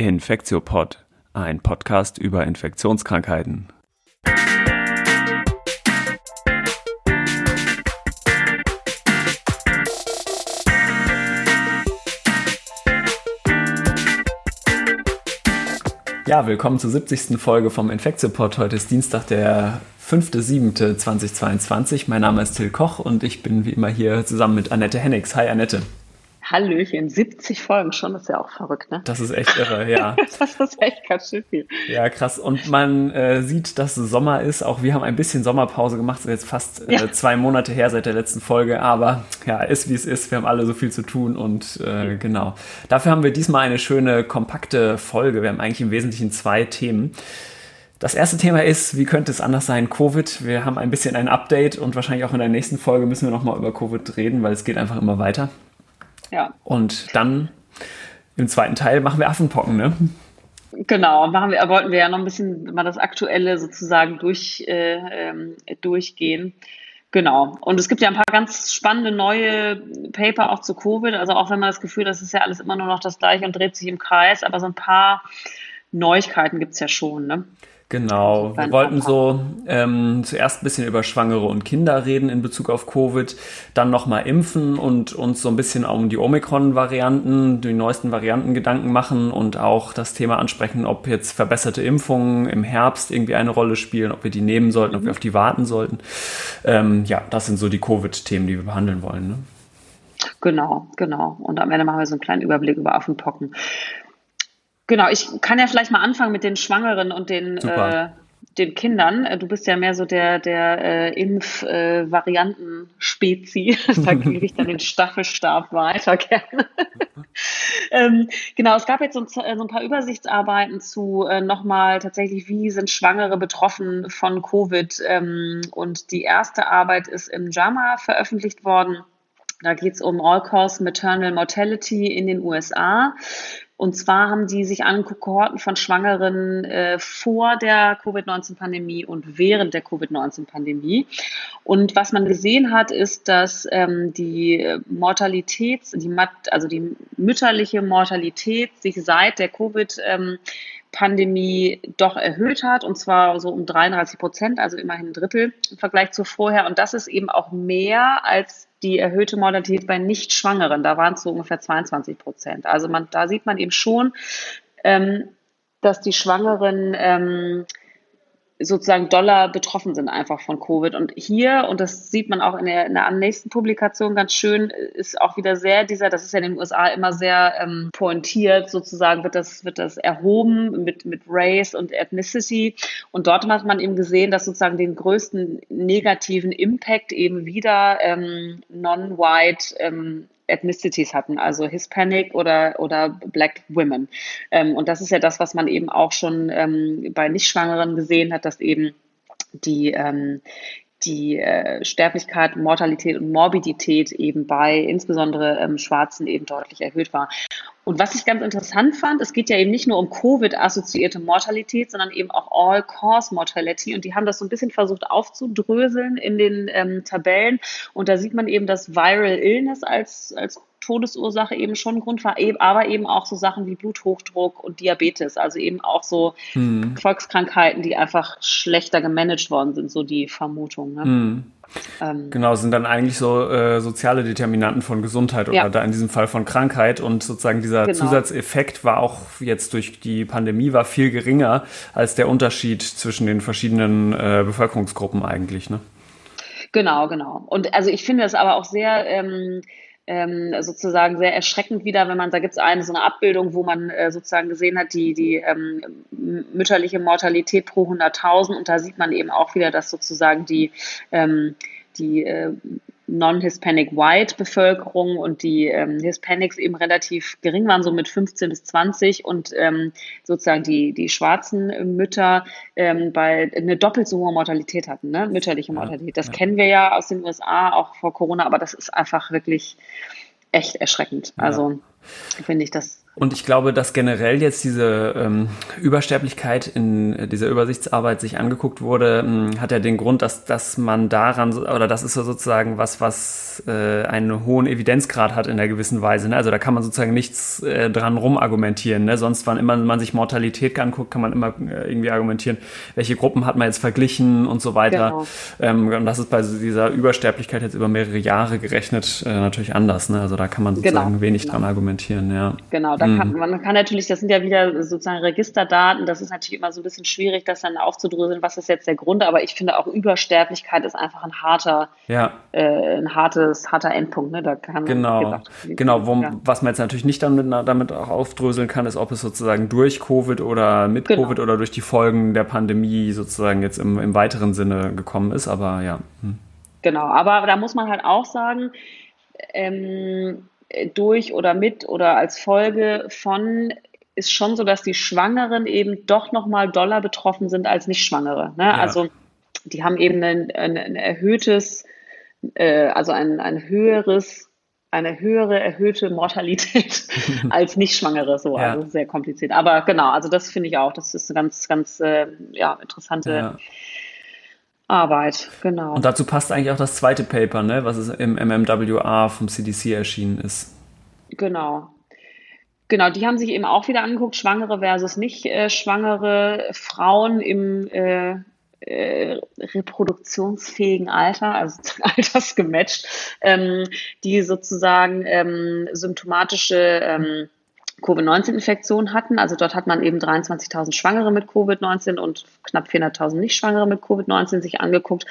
Infektiopod, ein Podcast über Infektionskrankheiten. Ja, willkommen zur 70. Folge vom Infektiopod. Heute ist Dienstag, der 5.7.2022. Mein Name ist Till Koch und ich bin wie immer hier zusammen mit Annette Hennigs. Hi Annette. Hallöchen, 70 Folgen schon, das ist ja auch verrückt, ne? Das ist echt irre, ja. das ist echt ganz schön viel. Ja, krass. Und man äh, sieht, dass es Sommer ist. Auch wir haben ein bisschen Sommerpause gemacht. Das ist jetzt fast äh, ja. zwei Monate her seit der letzten Folge. Aber ja, ist wie es ist. Wir haben alle so viel zu tun und äh, genau. Dafür haben wir diesmal eine schöne, kompakte Folge. Wir haben eigentlich im Wesentlichen zwei Themen. Das erste Thema ist, wie könnte es anders sein, Covid. Wir haben ein bisschen ein Update und wahrscheinlich auch in der nächsten Folge müssen wir nochmal über Covid reden, weil es geht einfach immer weiter. Ja. Und dann im zweiten Teil machen wir Affenpocken, ne? Genau, machen wir, wollten wir ja noch ein bisschen mal das Aktuelle sozusagen durch, äh, ähm, durchgehen. Genau. Und es gibt ja ein paar ganz spannende neue Paper auch zu Covid. Also auch wenn man das Gefühl, hat, das ist ja alles immer nur noch das gleiche und dreht sich im Kreis, aber so ein paar Neuigkeiten gibt es ja schon. Ne? Genau, wir wollten so ähm, zuerst ein bisschen über Schwangere und Kinder reden in Bezug auf Covid, dann nochmal impfen und uns so ein bisschen um die Omikron-Varianten, die neuesten Varianten Gedanken machen und auch das Thema ansprechen, ob jetzt verbesserte Impfungen im Herbst irgendwie eine Rolle spielen, ob wir die nehmen sollten, ob wir auf die warten sollten. Ähm, ja, das sind so die Covid-Themen, die wir behandeln wollen. Ne? Genau, genau. Und am Ende machen wir so einen kleinen Überblick über Affenpocken. Genau, ich kann ja vielleicht mal anfangen mit den Schwangeren und den, äh, den Kindern. Äh, du bist ja mehr so der, der äh, Impfvarianten-Spezi. Äh, da gebe ich dann den Staffelstab weiter gerne. ähm, genau, es gab jetzt so, so, ein paar Übersichtsarbeiten zu äh, nochmal tatsächlich, wie sind Schwangere betroffen von Covid. Ähm, und die erste Arbeit ist im JAMA veröffentlicht worden. Da geht es um All-Cause Maternal Mortality in den USA. Und zwar haben die sich angeguckt, Kohorten von Schwangeren äh, vor der Covid-19-Pandemie und während der Covid-19-Pandemie. Und was man gesehen hat, ist, dass ähm, die Mortalität, die, also die mütterliche Mortalität sich seit der Covid ähm, doch erhöht hat, und zwar so um 33 Prozent, also immerhin ein Drittel im Vergleich zu vorher. Und das ist eben auch mehr als die erhöhte Mortalität bei Nicht-Schwangeren. Da waren es so ungefähr 22 Prozent. Also man, da sieht man eben schon, ähm, dass die Schwangeren ähm, sozusagen doller betroffen sind einfach von Covid. Und hier, und das sieht man auch in der, in der nächsten Publikation ganz schön, ist auch wieder sehr dieser, das ist ja in den USA immer sehr ähm, pointiert, sozusagen wird das, wird das erhoben mit, mit Race und Ethnicity. Und dort hat man eben gesehen, dass sozusagen den größten negativen Impact eben wieder ähm, non-white ähm, Ethnicities hatten, also Hispanic oder, oder Black Women. Ähm, und das ist ja das, was man eben auch schon ähm, bei Nichtschwangeren gesehen hat, dass eben die, ähm, die äh, Sterblichkeit, Mortalität und Morbidität eben bei insbesondere ähm, Schwarzen eben deutlich erhöht war. Und was ich ganz interessant fand, es geht ja eben nicht nur um Covid-assoziierte Mortalität, sondern eben auch All-Cause-Mortality. Und die haben das so ein bisschen versucht aufzudröseln in den ähm, Tabellen. Und da sieht man eben, dass Viral Illness als, als Todesursache eben schon Grund war, aber eben auch so Sachen wie Bluthochdruck und Diabetes, also eben auch so hm. Volkskrankheiten, die einfach schlechter gemanagt worden sind, so die Vermutung. Ne? Hm. Ähm, genau, sind dann eigentlich so äh, soziale Determinanten von Gesundheit oder ja. da in diesem Fall von Krankheit und sozusagen dieser genau. Zusatzeffekt war auch jetzt durch die Pandemie war viel geringer als der Unterschied zwischen den verschiedenen äh, Bevölkerungsgruppen eigentlich, ne? Genau, genau. Und also ich finde es aber auch sehr ähm, ähm, sozusagen sehr erschreckend wieder, wenn man, da gibt es eine so eine Abbildung, wo man äh, sozusagen gesehen hat, die, die ähm, mütterliche Mortalität pro 100.000 und da sieht man eben auch wieder, dass sozusagen die, ähm, die äh, Non-Hispanic White Bevölkerung und die ähm, Hispanics eben relativ gering waren, so mit 15 bis 20 und ähm, sozusagen die, die schwarzen Mütter ähm, bei eine doppelt so hohe Mortalität hatten, ne? mütterliche Mortalität. Das ja. kennen wir ja aus den USA auch vor Corona, aber das ist einfach wirklich echt erschreckend. Ja. Also finde ich das Und ich glaube, dass generell jetzt diese ähm, Übersterblichkeit in dieser Übersichtsarbeit sich angeguckt wurde, mh, hm, hat ja den Grund, dass, dass man daran, oder das ist so sozusagen was, was äh, einen hohen Evidenzgrad hat in der gewissen Weise. Ne? Also da kann man sozusagen nichts äh, dran rumargumentieren. Ne? Sonst, wann immer man sich Mortalität anguckt, kann man immer äh, irgendwie argumentieren, welche Gruppen hat man jetzt verglichen und so weiter. Genau. Ähm, und das ist bei dieser Übersterblichkeit jetzt über mehrere Jahre gerechnet äh, natürlich anders. Ne? Also da kann man sozusagen genau. wenig genau. dran argumentieren. Ja. Genau, da kann, mhm. man kann natürlich, das sind ja wieder sozusagen Registerdaten, das ist natürlich immer so ein bisschen schwierig, das dann aufzudröseln, was ist jetzt der Grund, aber ich finde auch Übersterblichkeit ist einfach ein harter, ja. äh, ein hartes, harter Endpunkt. Ne? Da kann genau, gesagt, genau wo, ja. was man jetzt natürlich nicht damit, damit auch aufdröseln kann, ist, ob es sozusagen durch Covid oder mit genau. Covid oder durch die Folgen der Pandemie sozusagen jetzt im, im weiteren Sinne gekommen ist, aber ja. Hm. Genau, aber da muss man halt auch sagen, ähm, durch oder mit oder als Folge von ist schon so, dass die Schwangeren eben doch nochmal doller betroffen sind als Nicht-Schwangere. Ne? Ja. Also die haben eben ein, ein, ein erhöhtes, äh, also ein, ein höheres eine höhere erhöhte Mortalität als Nicht-Schwangere, so, ja. also sehr kompliziert. Aber genau, also das finde ich auch, das ist eine ganz, ganz äh, ja, interessante ja. Arbeit, genau. Und dazu passt eigentlich auch das zweite Paper, ne, was im MMWA vom CDC erschienen ist. Genau. Genau, die haben sich eben auch wieder angeguckt, schwangere versus nicht äh, schwangere Frauen im äh, äh, reproduktionsfähigen Alter, also altersgematcht, ähm, die sozusagen ähm, symptomatische ähm, Covid-19-Infektion hatten. Also dort hat man eben 23.000 Schwangere mit Covid-19 und knapp 400.000 Nicht-Schwangere mit Covid-19 sich angeguckt.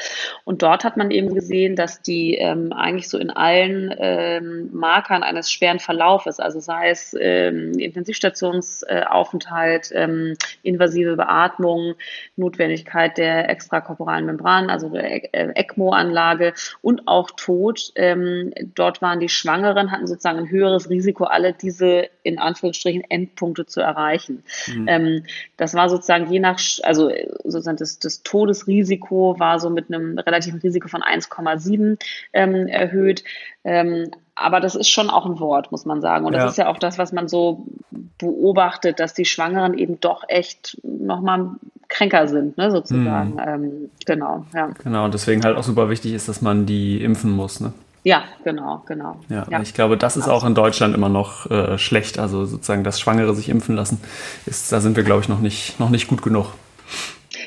Und dort hat man eben gesehen, dass die ähm, eigentlich so in allen ähm, Markern eines schweren Verlaufes, also sei es ähm, Intensivstationsaufenthalt, ähm, invasive Beatmung, Notwendigkeit der extrakorporalen Membran, also der äh, ECMO-Anlage und auch Tod. Ähm, dort waren die Schwangeren, hatten sozusagen ein höheres Risiko, alle diese in Anführungszeichen Anführungsstrichen Endpunkte zu erreichen. Mhm. Ähm, das war sozusagen je nach, also sozusagen das, das Todesrisiko war so mit einem relativen Risiko von 1,7 ähm, erhöht. Ähm, aber das ist schon auch ein Wort, muss man sagen. Und das ja. ist ja auch das, was man so beobachtet, dass die Schwangeren eben doch echt nochmal kränker sind, ne, sozusagen. Mhm. Ähm, genau, ja. Genau, und deswegen halt auch super wichtig ist, dass man die impfen muss, ne? Ja, genau, genau. Ja, ja. ich glaube, das ist auch in Deutschland immer noch äh, schlecht. Also sozusagen, dass Schwangere sich impfen lassen, ist, da sind wir, glaube ich, noch nicht, noch nicht gut genug.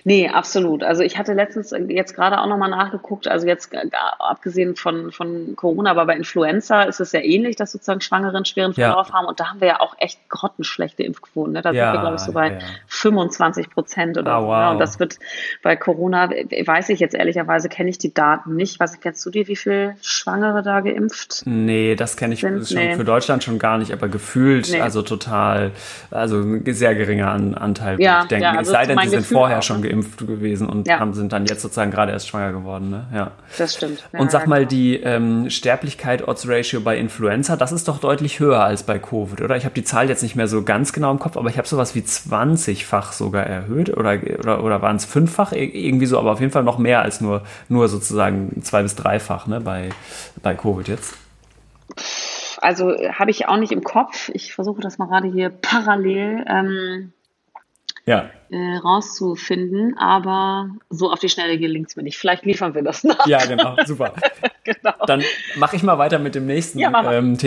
Nee, absolut. Also ich hatte letztens jetzt gerade auch nochmal nachgeguckt, also jetzt abgesehen von, von Corona, aber bei Influenza ist es ja ähnlich, dass sozusagen Schwangere einen schweren Verlauf ja. haben und da haben wir ja auch echt grottenschlechte Impfquoten. Ne? Da ja, sind wir, glaube ich, so bei ja. 25 Prozent oder oh, wow. Ne? Und das wird bei Corona, weiß ich jetzt ehrlicherweise, kenne ich die Daten nicht. Was kennst du dir, wie viele Schwangere da geimpft? Nee, das kenne ich sind? schon nee. für Deutschland schon gar nicht, aber gefühlt, nee. also total, also ein sehr geringer Anteil, ja, ich denke. Ja, also es sei denn, die sind vorher auch, schon geimpft gewesen und ja. haben, sind dann jetzt sozusagen gerade erst schwanger geworden. Ne? Ja. Das stimmt. Ja, und sag mal, genau. die ähm, Sterblichkeit Odds Ratio bei Influenza, das ist doch deutlich höher als bei Covid, oder? Ich habe die Zahl jetzt nicht mehr so ganz genau im Kopf, aber ich habe sowas wie 20-fach sogar erhöht oder, oder, oder waren es fünffach? Irgendwie so, aber auf jeden Fall noch mehr als nur, nur sozusagen zwei- bis dreifach ne, bei, bei Covid jetzt. Also habe ich auch nicht im Kopf. Ich versuche das mal gerade hier parallel. Ähm, ja äh, rauszufinden, aber so auf die Schnelle gelingt es mir nicht. Vielleicht liefern wir das nach. Ja, genau, super. genau. Dann mache ich mal weiter mit dem nächsten ja, ähm,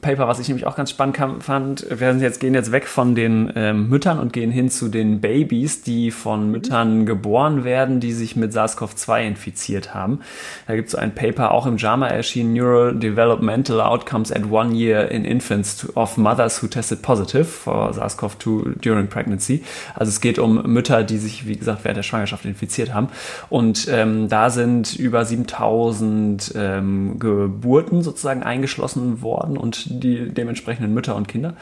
Paper, was ich nämlich auch ganz spannend fand. Wir jetzt, gehen jetzt weg von den ähm, Müttern und gehen hin zu den Babys, die von mhm. Müttern geboren werden, die sich mit SARS-CoV-2 infiziert haben. Da gibt es so ein Paper, auch im JAMA erschienen, Neurodevelopmental Outcomes at One Year in Infants of Mothers who tested positive for SARS-CoV-2 during pregnancy. Also es geht um um Mütter, die sich, wie gesagt, während der Schwangerschaft infiziert haben. Und ähm, da sind über 7000 ähm, Geburten sozusagen eingeschlossen worden und die dementsprechenden Mütter und Kinder.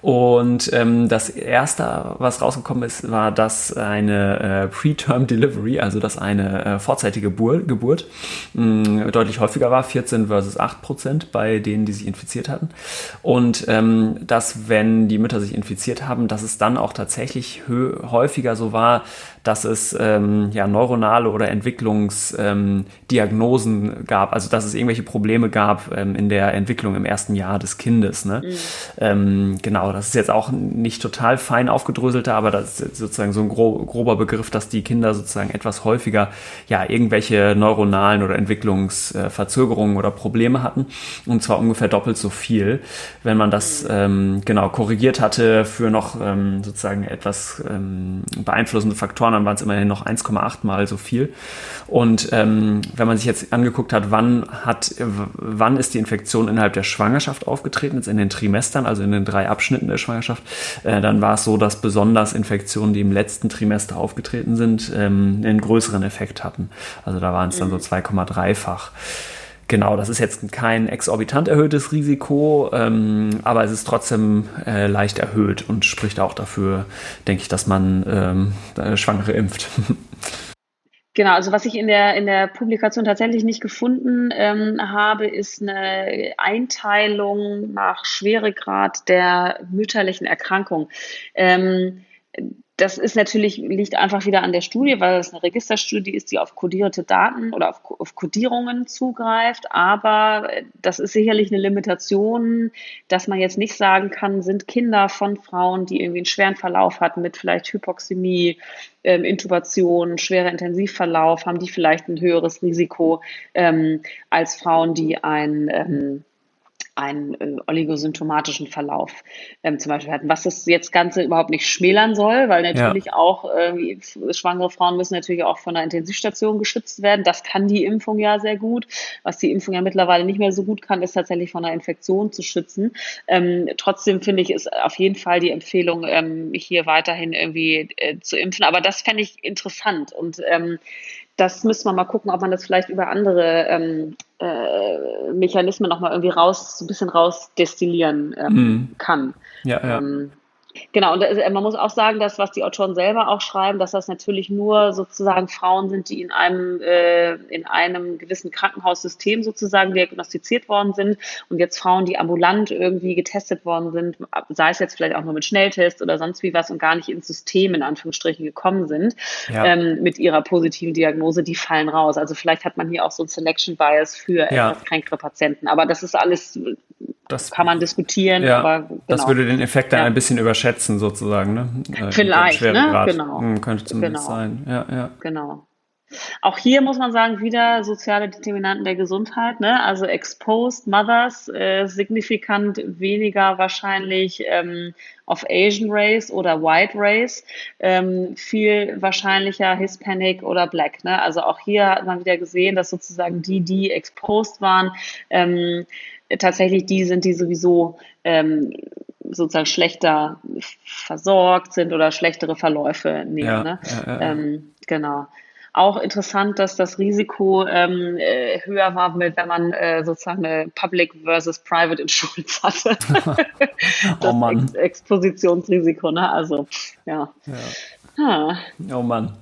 Und ähm, das erste, was rausgekommen ist, war, dass eine äh, Preterm Delivery, also dass eine äh, vorzeitige Geburt, Geburt mh, mm, deutlich häufiger war, 14 versus 8 Prozent bei denen, die sich infiziert hatten. Und ähm, dass, wenn die Mütter sich infiziert haben, dass es dann auch tatsächlich häufig häufiger so war, dass es ähm, ja neuronale oder Entwicklungsdiagnosen ähm, gab, also dass es irgendwelche Probleme gab ähm, in der Entwicklung im ersten Jahr des Kindes. Ne? Mhm. Ähm, genau, das ist jetzt auch nicht total fein aufgedröselter, aber das ist sozusagen so ein gro grober Begriff, dass die Kinder sozusagen etwas häufiger ja irgendwelche neuronalen oder Entwicklungsverzögerungen oder Probleme hatten und zwar ungefähr doppelt so viel, wenn man das mhm. ähm, genau korrigiert hatte für noch ähm, sozusagen etwas ähm, beeinflussende Faktoren, dann waren es immerhin noch 1,8 mal so viel. Und ähm, wenn man sich jetzt angeguckt hat, wann hat, wann ist die Infektion innerhalb der Schwangerschaft aufgetreten, jetzt in den Trimestern, also in den drei Abschnitten der Schwangerschaft, äh, dann war es so, dass besonders Infektionen, die im letzten Trimester aufgetreten sind, ähm, einen größeren Effekt hatten. Also da waren es dann so 2,3-fach. Genau, das ist jetzt kein exorbitant erhöhtes Risiko, ähm, aber es ist trotzdem äh, leicht erhöht und spricht auch dafür, denke ich, dass man ähm, Schwangere impft. Genau, also was ich in der, in der Publikation tatsächlich nicht gefunden ähm, habe, ist eine Einteilung nach Schweregrad der mütterlichen Erkrankung. Das ist natürlich, liegt einfach wieder an der Studie, weil es eine Registerstudie ist, die auf kodierte Daten oder auf, auf Kodierungen zugreift. Aber das ist sicherlich eine Limitation, dass man jetzt nicht sagen kann, sind Kinder von Frauen, die irgendwie einen schweren Verlauf hatten mit vielleicht Hypoxämie, ähm, Intubation, schwerer Intensivverlauf, haben die vielleicht ein höheres Risiko ähm, als Frauen, die ein ähm, einen äh, oligosymptomatischen Verlauf ähm, zum Beispiel hatten. Was das jetzt Ganze überhaupt nicht schmälern soll, weil natürlich ja. auch äh, schwangere Frauen müssen natürlich auch von der Intensivstation geschützt werden. Das kann die Impfung ja sehr gut. Was die Impfung ja mittlerweile nicht mehr so gut kann, ist tatsächlich von einer Infektion zu schützen. Ähm, trotzdem finde ich, ist auf jeden Fall die Empfehlung, ähm, hier weiterhin irgendwie äh, zu impfen. Aber das fände ich interessant und ähm, das müsste man mal gucken, ob man das vielleicht über andere ähm, äh, Mechanismen nochmal irgendwie raus, ein bisschen rausdestillieren ähm, mm. kann. Ja, ja. Ähm, Genau, und äh, man muss auch sagen, dass was die Autoren selber auch schreiben, dass das natürlich nur sozusagen Frauen sind, die in einem, äh, in einem gewissen Krankenhaussystem sozusagen diagnostiziert worden sind und jetzt Frauen, die ambulant irgendwie getestet worden sind, sei es jetzt vielleicht auch nur mit Schnelltest oder sonst wie was und gar nicht ins System in Anführungsstrichen gekommen sind ja. ähm, mit ihrer positiven Diagnose, die fallen raus. Also vielleicht hat man hier auch so ein Selection Bias für ja. etwas kränkere Patienten. Aber das ist alles das kann man diskutieren. Ja, aber genau. Das würde den Effekt dann ja. ein bisschen überschätzen, sozusagen. Ne? Äh, Vielleicht, ne? genau. Hm, könnte zumindest genau. sein. Ja, ja. Genau. Auch hier muss man sagen, wieder soziale Determinanten der Gesundheit. Ne? Also exposed mothers, äh, signifikant weniger wahrscheinlich ähm, of Asian Race oder White Race, ähm, viel wahrscheinlicher Hispanic oder Black. Ne? Also auch hier hat man wieder gesehen, dass sozusagen die, die exposed waren, ähm, tatsächlich die sind, die sowieso ähm, sozusagen schlechter versorgt sind oder schlechtere Verläufe nehmen. Ja, ne? ja, ja, ähm, genau. Auch interessant, dass das Risiko ähm, äh, höher war, wenn man äh, sozusagen eine Public versus Private Insurance hatte. das oh Mann. Ex Expositionsrisiko, ne? Also, ja. ja. Ah. Oh Mann.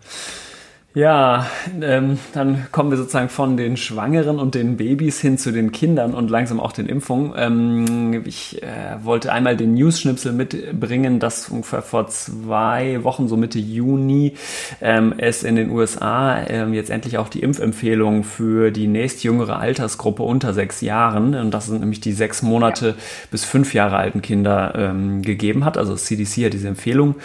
Ja, ähm, dann kommen wir sozusagen von den Schwangeren und den Babys hin zu den Kindern und langsam auch den Impfungen. Ähm, ich äh, wollte einmal den News-Schnipsel mitbringen, dass ungefähr vor zwei Wochen, so Mitte Juni, ähm, es in den USA ähm, jetzt endlich auch die Impfempfehlung für die nächstjüngere Altersgruppe unter sechs Jahren, und das sind nämlich die sechs Monate bis fünf Jahre alten Kinder, ähm, gegeben hat. Also CDC hat diese Empfehlung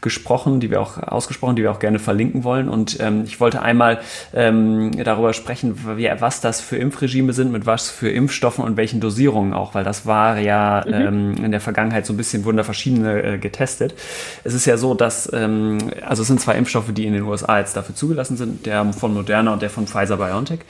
gesprochen, die wir auch ausgesprochen, die wir auch gerne verlinken wollen. Und ähm, ich wollte einmal ähm, darüber sprechen, wie, was das für Impfregime sind, mit was für Impfstoffen und welchen Dosierungen auch, weil das war ja mhm. ähm, in der Vergangenheit so ein bisschen, wurden da verschiedene äh, getestet. Es ist ja so, dass, ähm, also es sind zwei Impfstoffe, die in den USA jetzt dafür zugelassen sind, der von Moderna und der von Pfizer BioNTech.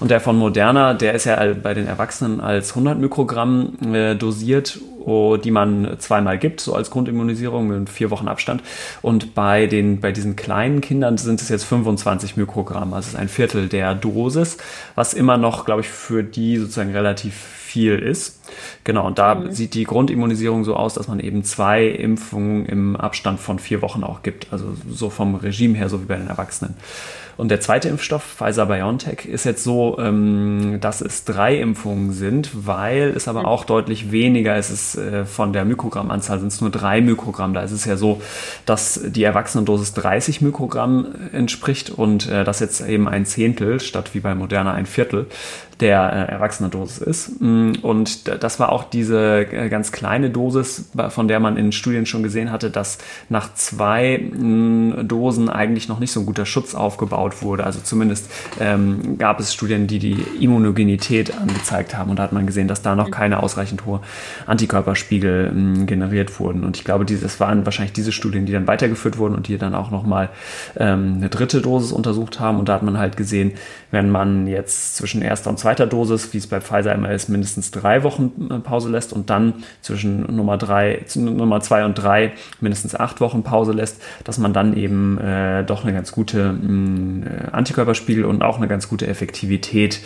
Und der von Moderna, der ist ja bei den Erwachsenen als 100 Mikrogramm äh, dosiert die man zweimal gibt, so als Grundimmunisierung mit vier Wochen Abstand. Und bei den, bei diesen kleinen Kindern sind es jetzt 25 Mikrogramm, also ein Viertel der Dosis, was immer noch, glaube ich, für die sozusagen relativ viel ist. Genau, und da mhm. sieht die Grundimmunisierung so aus, dass man eben zwei Impfungen im Abstand von vier Wochen auch gibt. Also so vom Regime her, so wie bei den Erwachsenen. Und der zweite Impfstoff, Pfizer-BioNTech, ist jetzt so, ähm, dass es drei Impfungen sind, weil es aber auch deutlich weniger ist. Es äh, von der Mikrogrammanzahl sind es nur drei Mikrogramm. Da ist es ja so, dass die Erwachsenendosis 30 Mikrogramm entspricht und äh, das jetzt eben ein Zehntel statt wie bei Moderna ein Viertel der äh, Erwachsenendosis ist. Mm, und das war auch diese äh, ganz kleine Dosis, von der man in Studien schon gesehen hatte, dass nach zwei mm, Dosen eigentlich noch nicht so ein guter Schutz aufgebaut wurde. Also zumindest ähm, gab es Studien, die die Immunogenität angezeigt haben. Und da hat man gesehen, dass da noch keine ausreichend hohe Antikörperspiegel ähm, generiert wurden. Und ich glaube, das waren wahrscheinlich diese Studien, die dann weitergeführt wurden und die dann auch nochmal ähm, eine dritte Dosis untersucht haben. Und da hat man halt gesehen, wenn man jetzt zwischen erster und zweiter Dosis, wie es bei Pfizer immer ist, mindestens drei Wochen äh, Pause lässt und dann zwischen Nummer drei, Nummer zwei und drei mindestens acht Wochen Pause lässt, dass man dann eben äh, doch eine ganz gute mh, äh, Antikörperspiegel und auch eine ganz gute Effektivität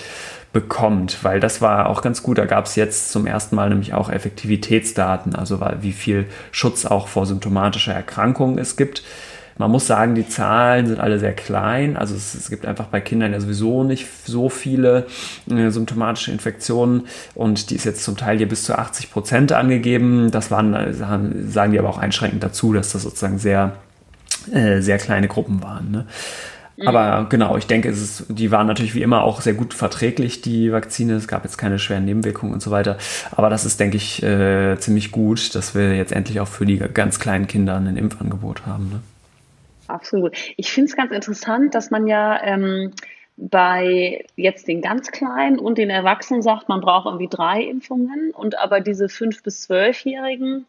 bekommt, weil das war auch ganz gut. Da gab es jetzt zum ersten Mal nämlich auch Effektivitätsdaten, also wie viel Schutz auch vor symptomatischer Erkrankung es gibt. Man muss sagen, die Zahlen sind alle sehr klein. Also es, es gibt einfach bei Kindern ja sowieso nicht so viele äh, symptomatische Infektionen und die ist jetzt zum Teil hier bis zu 80 Prozent angegeben. Das waren, sagen die aber auch einschränkend dazu, dass das sozusagen sehr, äh, sehr kleine Gruppen waren. Ne? Mhm. Aber genau, ich denke, ist, die waren natürlich wie immer auch sehr gut verträglich, die Vakzine. Es gab jetzt keine schweren Nebenwirkungen und so weiter. Aber das ist, denke ich, äh, ziemlich gut, dass wir jetzt endlich auch für die ganz kleinen Kinder ein Impfangebot haben. Ne? Absolut. Ich finde es ganz interessant, dass man ja ähm, bei jetzt den ganz Kleinen und den Erwachsenen sagt, man braucht irgendwie drei Impfungen und aber diese fünf bis zwölfjährigen,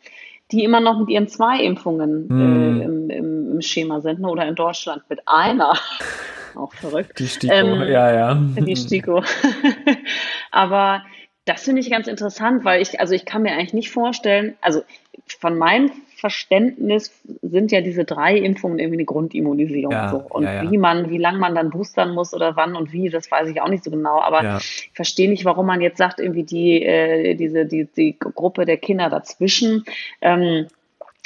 die immer noch mit ihren zwei Impfungen hm. äh, im, im, im, Schema sind, ne? oder in Deutschland mit einer. Auch verrückt. Die Stiko, ähm, ja, ja. Die Stiko. aber das finde ich ganz interessant, weil ich, also ich kann mir eigentlich nicht vorstellen, also von meinem Verständnis sind ja diese drei Impfungen irgendwie eine Grundimmunisierung. Ja, so. Und ja, ja. wie man, wie lange man dann boostern muss oder wann und wie, das weiß ich auch nicht so genau. Aber ich verstehe nicht, warum man jetzt sagt, irgendwie die, äh, diese, die, die Gruppe der Kinder dazwischen. Ähm,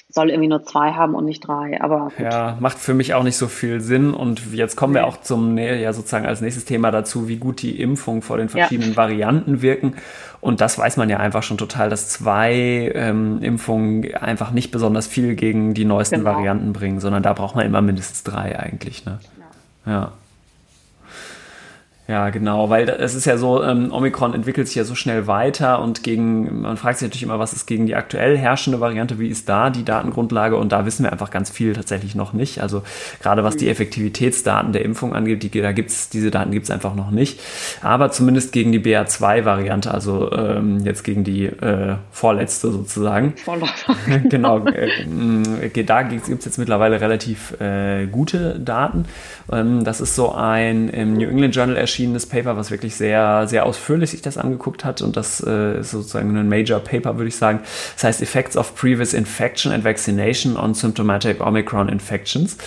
soll irgendwie nur zwei haben und nicht drei. Aber gut. ja, macht für mich auch nicht so viel Sinn. Und jetzt kommen wir auch zum ja sozusagen als nächstes Thema dazu, wie gut die Impfungen vor den verschiedenen ja. Varianten wirken. Und das weiß man ja einfach schon total, dass zwei ähm, Impfungen einfach nicht besonders viel gegen die neuesten genau. Varianten bringen, sondern da braucht man immer mindestens drei eigentlich. Ne? ja. ja. Ja, genau, weil es ist ja so, ähm, Omikron entwickelt sich ja so schnell weiter und gegen, man fragt sich natürlich immer, was ist gegen die aktuell herrschende Variante, wie ist da die Datengrundlage und da wissen wir einfach ganz viel tatsächlich noch nicht. Also gerade was die mhm. Effektivitätsdaten der Impfung angeht, die, da gibt's diese Daten gibt's einfach noch nicht. Aber zumindest gegen die BA2-Variante, also ähm, jetzt gegen die äh, vorletzte sozusagen. genau, äh, da gibt's jetzt mittlerweile relativ äh, gute Daten. Ähm, das ist so ein im New England Journal erschienen erschienenes Paper, was wirklich sehr, sehr ausführlich sich das angeguckt hat. Und das äh, ist sozusagen ein Major Paper, würde ich sagen. Das heißt Effects of Previous Infection and Vaccination on Symptomatic Omicron Infections.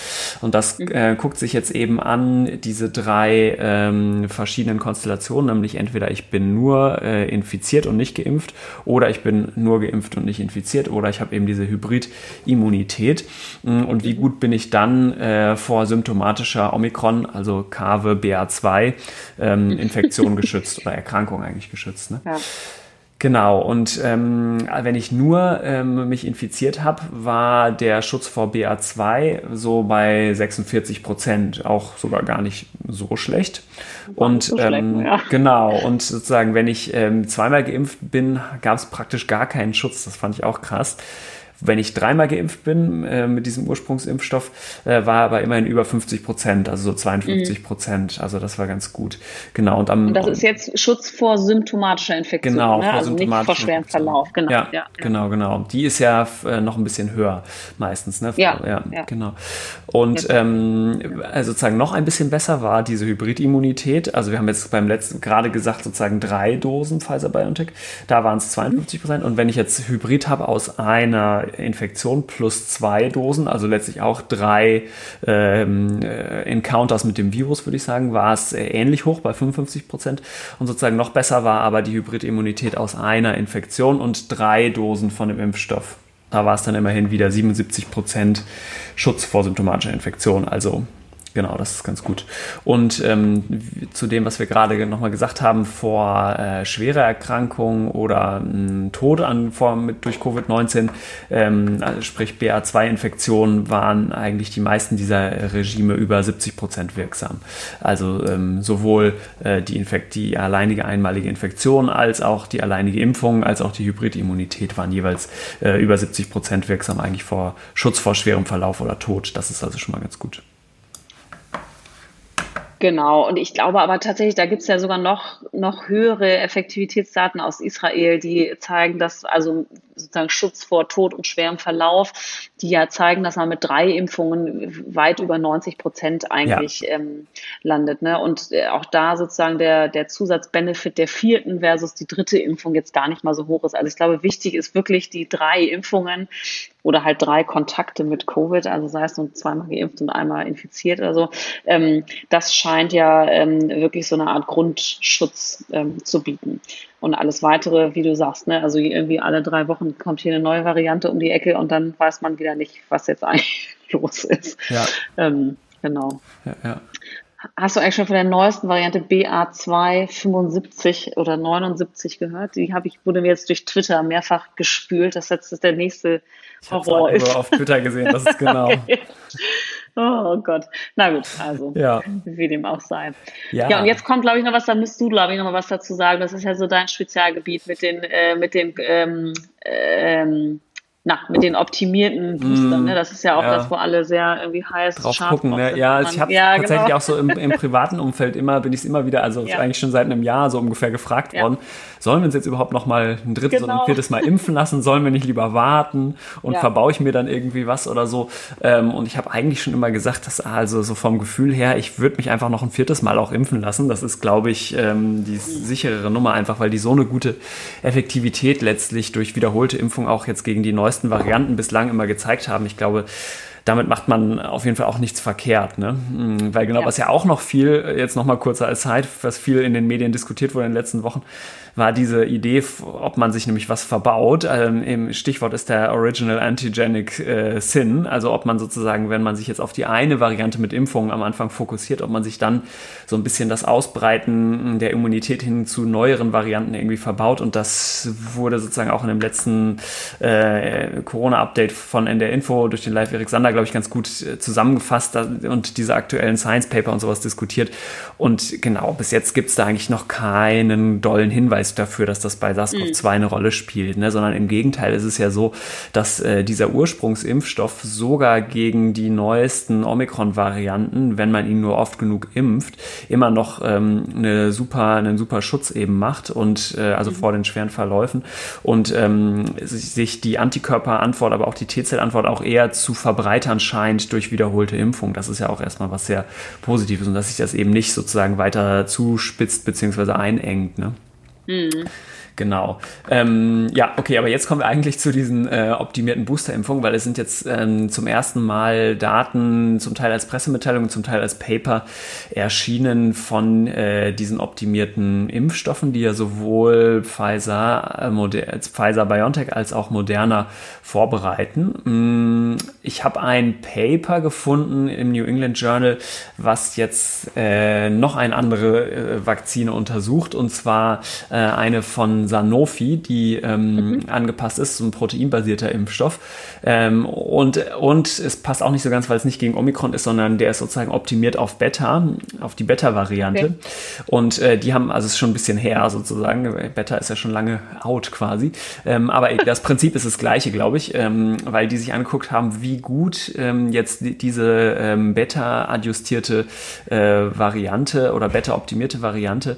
Und das mhm. äh, guckt sich jetzt eben an, diese drei ähm, verschiedenen Konstellationen, nämlich entweder ich bin nur äh, infiziert und nicht geimpft oder ich bin nur geimpft und nicht infiziert oder ich habe eben diese Hybrid-Immunität. Mm, und wie gut bin ich dann äh, vor symptomatischer Omikron, also Kave BA2, ähm, Infektion geschützt oder Erkrankung eigentlich geschützt. Ne? Ja. Genau, und ähm, wenn ich nur ähm, mich infiziert habe, war der Schutz vor BA2 so bei 46 Prozent, auch sogar gar nicht so schlecht. und so ähm, ja. genau, und sozusagen, wenn ich ähm, zweimal geimpft bin, gab es praktisch gar keinen Schutz. Das fand ich auch krass. Wenn ich dreimal geimpft bin äh, mit diesem Ursprungsimpfstoff, äh, war aber immerhin über 50 Prozent, also so 52 mhm. Prozent. Mhm. Also das war ganz gut. Genau. Und, am, und das ist jetzt Schutz vor symptomatischer Infektion, genau, ne? vor also nicht vor schweren Verlauf. Genau. Ja, ja, genau, genau. Die ist ja äh, noch ein bisschen höher meistens. Ne? Ja, ja, ja. genau. Und ähm, also sozusagen noch ein bisschen besser war diese Hybridimmunität. Also wir haben jetzt beim letzten gerade gesagt sozusagen drei Dosen Pfizer-BioNTech. Da waren es 52 Prozent. Und wenn ich jetzt Hybrid habe aus einer Infektion plus zwei Dosen, also letztlich auch drei ähm, äh, Encounters mit dem Virus, würde ich sagen, war es ähnlich hoch bei 55 Prozent. Und sozusagen noch besser war aber die Hybridimmunität aus einer Infektion und drei Dosen von dem Impfstoff. Da war es dann immerhin wieder 77 Prozent Schutz vor symptomatischer Infektion. Also Genau, das ist ganz gut. Und ähm, zu dem, was wir gerade nochmal gesagt haben, vor äh, schwerer Erkrankung oder ähm, Tod an, vor, mit, durch Covid-19, ähm, also sprich BA2-Infektionen, waren eigentlich die meisten dieser Regime über 70 Prozent wirksam. Also ähm, sowohl äh, die, Infekt, die alleinige einmalige Infektion als auch die alleinige Impfung, als auch die Hybridimmunität waren jeweils äh, über 70 Prozent wirksam eigentlich vor Schutz vor schwerem Verlauf oder Tod. Das ist also schon mal ganz gut. Genau, und ich glaube aber tatsächlich, da gibt es ja sogar noch, noch höhere Effektivitätsdaten aus Israel, die zeigen, dass also sozusagen Schutz vor Tod und schwerem Verlauf, die ja zeigen, dass man mit drei Impfungen weit über 90 Prozent eigentlich ja. ähm, landet. Ne? Und äh, auch da sozusagen der, der Zusatzbenefit der vierten versus die dritte Impfung jetzt gar nicht mal so hoch ist. Also ich glaube, wichtig ist wirklich die drei Impfungen oder halt drei Kontakte mit Covid, also sei es nur zweimal geimpft und einmal infiziert oder so. Ähm, das scheint ja ähm, wirklich so eine Art Grundschutz ähm, zu bieten. Und alles weitere, wie du sagst, ne, also irgendwie alle drei Wochen kommt hier eine neue Variante um die Ecke und dann weiß man wieder nicht, was jetzt eigentlich los ist. Ja. Ähm, genau. Ja, ja. Hast du eigentlich schon von der neuesten Variante BA275 oder 79 gehört? Die habe ich, wurde mir jetzt durch Twitter mehrfach gespült, dass jetzt der nächste Horror ich ist. Ich auf Twitter gesehen, das ist genau. oh Gott. Na gut, also ja. wie dem auch sei. Ja, ja und jetzt kommt, glaube ich, noch was, da müsst du, glaube ich, noch mal was dazu sagen. Das ist ja so dein Spezialgebiet mit den, äh, mit den ähm, ähm, na, mit den optimierten Boostern, mm, ne? Das ist ja auch ja. das, wo alle sehr irgendwie heiß drauf gucken. Ne? Ja, ich habe ja, tatsächlich genau. auch so im, im privaten Umfeld immer, bin ich es immer wieder, also ja. eigentlich schon seit einem Jahr so ungefähr gefragt worden, sollen wir uns jetzt überhaupt noch mal ein drittes genau. oder ein viertes Mal impfen lassen? Sollen wir nicht lieber warten und verbaue ich mir dann irgendwie was oder so? Ähm, und ich habe eigentlich schon immer gesagt, dass also so vom Gefühl her, ich würde mich einfach noch ein viertes Mal auch impfen lassen. Das ist, glaube ich, ähm, die sicherere Nummer einfach, weil die so eine gute Effektivität letztlich durch wiederholte Impfung auch jetzt gegen die neuesten Varianten bislang immer gezeigt haben. Ich glaube, damit macht man auf jeden Fall auch nichts verkehrt. Ne? Hm, weil genau, ja. was ja auch noch viel, jetzt nochmal kurzer als Zeit, was viel in den Medien diskutiert wurde in den letzten Wochen, war diese Idee, ob man sich nämlich was verbaut. Ähm, Im Stichwort ist der Original Antigenic äh, Sin, also ob man sozusagen, wenn man sich jetzt auf die eine Variante mit Impfungen am Anfang fokussiert, ob man sich dann so ein bisschen das Ausbreiten der Immunität hin zu neueren Varianten irgendwie verbaut. Und das wurde sozusagen auch in dem letzten äh, Corona-Update von NDR Info durch den Live Erik Sander, glaube ich, ganz gut äh, zusammengefasst und diese aktuellen Science-Paper und sowas diskutiert. Und genau, bis jetzt gibt es da eigentlich noch keinen dollen Hinweis Hinweis dafür, dass das bei SARS-CoV-2 mhm. eine Rolle spielt, ne? sondern im Gegenteil ist es ja so, dass äh, dieser Ursprungsimpfstoff sogar gegen die neuesten Omikron-Varianten, wenn man ihn nur oft genug impft, immer noch ähm, eine super, einen super Schutz eben macht und äh, also mhm. vor den schweren Verläufen und ähm, sich die Antikörperantwort, aber auch die T-Zellantwort auch eher zu verbreitern scheint durch wiederholte Impfung. Das ist ja auch erstmal was sehr Positives und dass sich das eben nicht sozusagen weiter zuspitzt bzw. einengt. Ne? Mhm. Genau. Ähm, ja, okay, aber jetzt kommen wir eigentlich zu diesen äh, optimierten Boosterimpfungen, weil es sind jetzt ähm, zum ersten Mal Daten, zum Teil als Pressemitteilung, zum Teil als Paper erschienen von äh, diesen optimierten Impfstoffen, die ja sowohl Pfizer, äh, Pfizer BioNTech als auch Moderna vorbereiten. Mm, ich habe ein Paper gefunden im New England Journal, was jetzt äh, noch eine andere äh, Vakzine untersucht, und zwar äh, eine von Sanofi, die ähm, mhm. angepasst ist, so ein proteinbasierter Impfstoff. Ähm, und, und es passt auch nicht so ganz, weil es nicht gegen Omikron ist, sondern der ist sozusagen optimiert auf Beta, auf die Beta-Variante. Okay. Und äh, die haben, also es ist schon ein bisschen her sozusagen, Beta ist ja schon lange out quasi. Ähm, aber das Prinzip ist das gleiche, glaube ich, ähm, weil die sich angeguckt haben, wie gut ähm, jetzt die, diese ähm, Beta-adjustierte äh, Variante oder Beta-optimierte Variante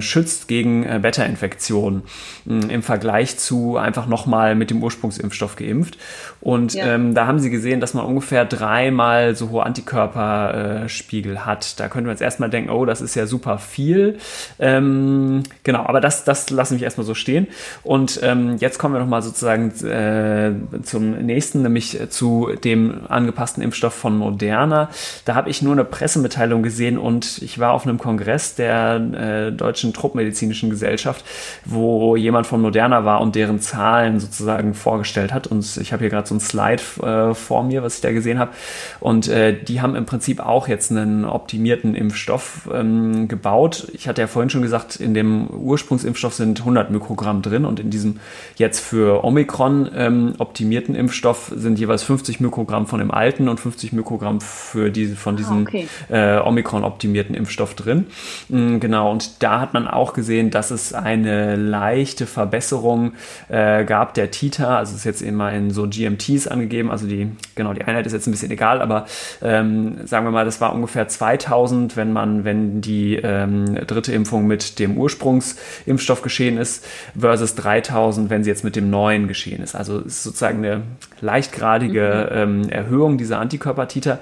schützt gegen äh, Beta-Infektionen. Mh, im Vergleich zu einfach nochmal mit dem Ursprungsimpfstoff geimpft. Und ja. ähm, da haben sie gesehen, dass man ungefähr dreimal so hohe Antikörperspiegel hat. Da könnte man jetzt erstmal denken, oh, das ist ja super viel. Ähm, genau, aber das, das lassen wir erstmal so stehen. Und ähm, jetzt kommen wir nochmal sozusagen äh, zum nächsten, nämlich zu dem angepassten Impfstoff von Moderna. Da habe ich nur eine Pressemitteilung gesehen und ich war auf einem Kongress der äh, Deutschen Truppmedizinischen Gesellschaft, wo jemand von Moderna war und deren Zahlen sozusagen vorgestellt hat. Und ich habe hier gerade so ein Slide äh, vor mir, was ich da gesehen habe. Und äh, die haben im Prinzip auch jetzt einen optimierten Impfstoff ähm, gebaut. Ich hatte ja vorhin schon gesagt, in dem Ursprungsimpfstoff sind 100 Mikrogramm drin und in diesem jetzt für Omikron ähm, optimierten Impfstoff sind jeweils 50 Mikrogramm von dem alten und 50 Mikrogramm für diese, von diesem ah, okay. äh, Omikron-optimierten Impfstoff drin. Mhm, genau, und da hat man auch gesehen, dass es eine leichte Verbesserung äh, gab der Titer. Also es ist jetzt immer in so GMTs angegeben. Also die, genau, die Einheit ist jetzt ein bisschen egal, aber ähm, sagen wir mal, das war ungefähr 2000, wenn man, wenn die ähm, dritte Impfung mit dem Ursprungsimpfstoff geschehen ist, versus 3000, wenn sie jetzt mit dem neuen geschehen ist. Also es ist sozusagen eine leichtgradige mhm. ähm, Erhöhung dieser Antikörpertiter.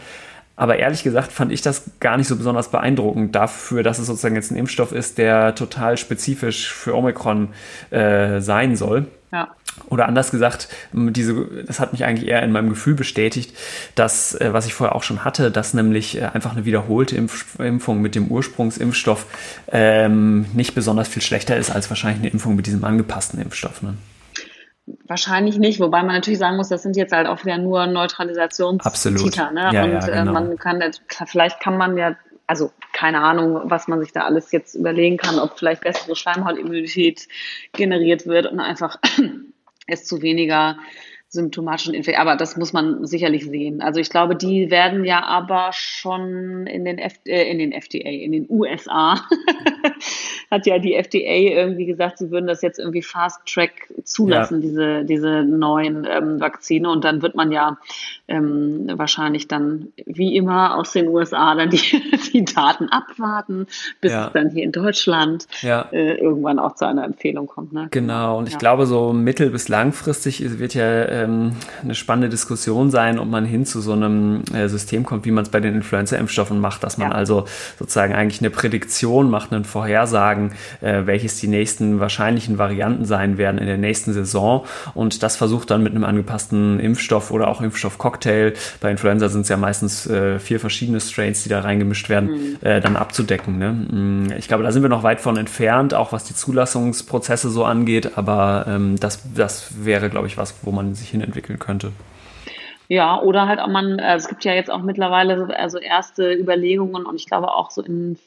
Aber ehrlich gesagt fand ich das gar nicht so besonders beeindruckend dafür, dass es sozusagen jetzt ein Impfstoff ist, der total spezifisch für Omikron äh, sein soll. Ja. Oder anders gesagt, diese, das hat mich eigentlich eher in meinem Gefühl bestätigt, dass, äh, was ich vorher auch schon hatte, dass nämlich äh, einfach eine wiederholte Impf Impfung mit dem Ursprungsimpfstoff ähm, nicht besonders viel schlechter ist als wahrscheinlich eine Impfung mit diesem angepassten Impfstoff. Ne? Wahrscheinlich nicht, wobei man natürlich sagen muss, das sind jetzt halt auch wieder nur Neutralisationstiter. Ne? Ja, und ja, äh, genau. man kann, vielleicht kann man ja, also keine Ahnung, was man sich da alles jetzt überlegen kann, ob vielleicht bessere Schleimhautimmunität generiert wird und einfach es zu weniger symptomatischen Infektionen. Aber das muss man sicherlich sehen. Also ich glaube, die werden ja aber schon in den, F äh, in den FDA, in den USA, hat ja die FDA irgendwie gesagt, sie würden das jetzt irgendwie Fast Track zulassen, ja. diese, diese neuen ähm, Vakzine. Und dann wird man ja ähm, wahrscheinlich dann wie immer aus den USA dann die, die Daten abwarten, bis ja. es dann hier in Deutschland ja. äh, irgendwann auch zu einer Empfehlung kommt. Ne? Genau, und ich glaube, so mittel- bis langfristig wird ja ähm, eine spannende Diskussion sein, ob man hin zu so einem äh, System kommt, wie man es bei den Influenza-Impfstoffen macht, dass man also sozusagen eigentlich eine Prädiktion macht, einen Vorhersagen, äh, welches die nächsten wahrscheinlichen Varianten sein werden in der nächsten Saison und das versucht dann mit einem angepassten Impfstoff oder auch Impfstoffcocktail Cocktail. Bei Influenza sind es ja meistens äh, vier verschiedene Strains, die da reingemischt werden, mhm. äh, dann abzudecken. Ne? Mm, ich glaube, da sind wir noch weit von entfernt, auch was die Zulassungsprozesse so angeht, aber ähm, das, das wäre, glaube ich, was, wo man sich hinentwickeln könnte. Ja, oder halt auch man, äh, es gibt ja jetzt auch mittlerweile also erste Überlegungen und ich glaube auch so in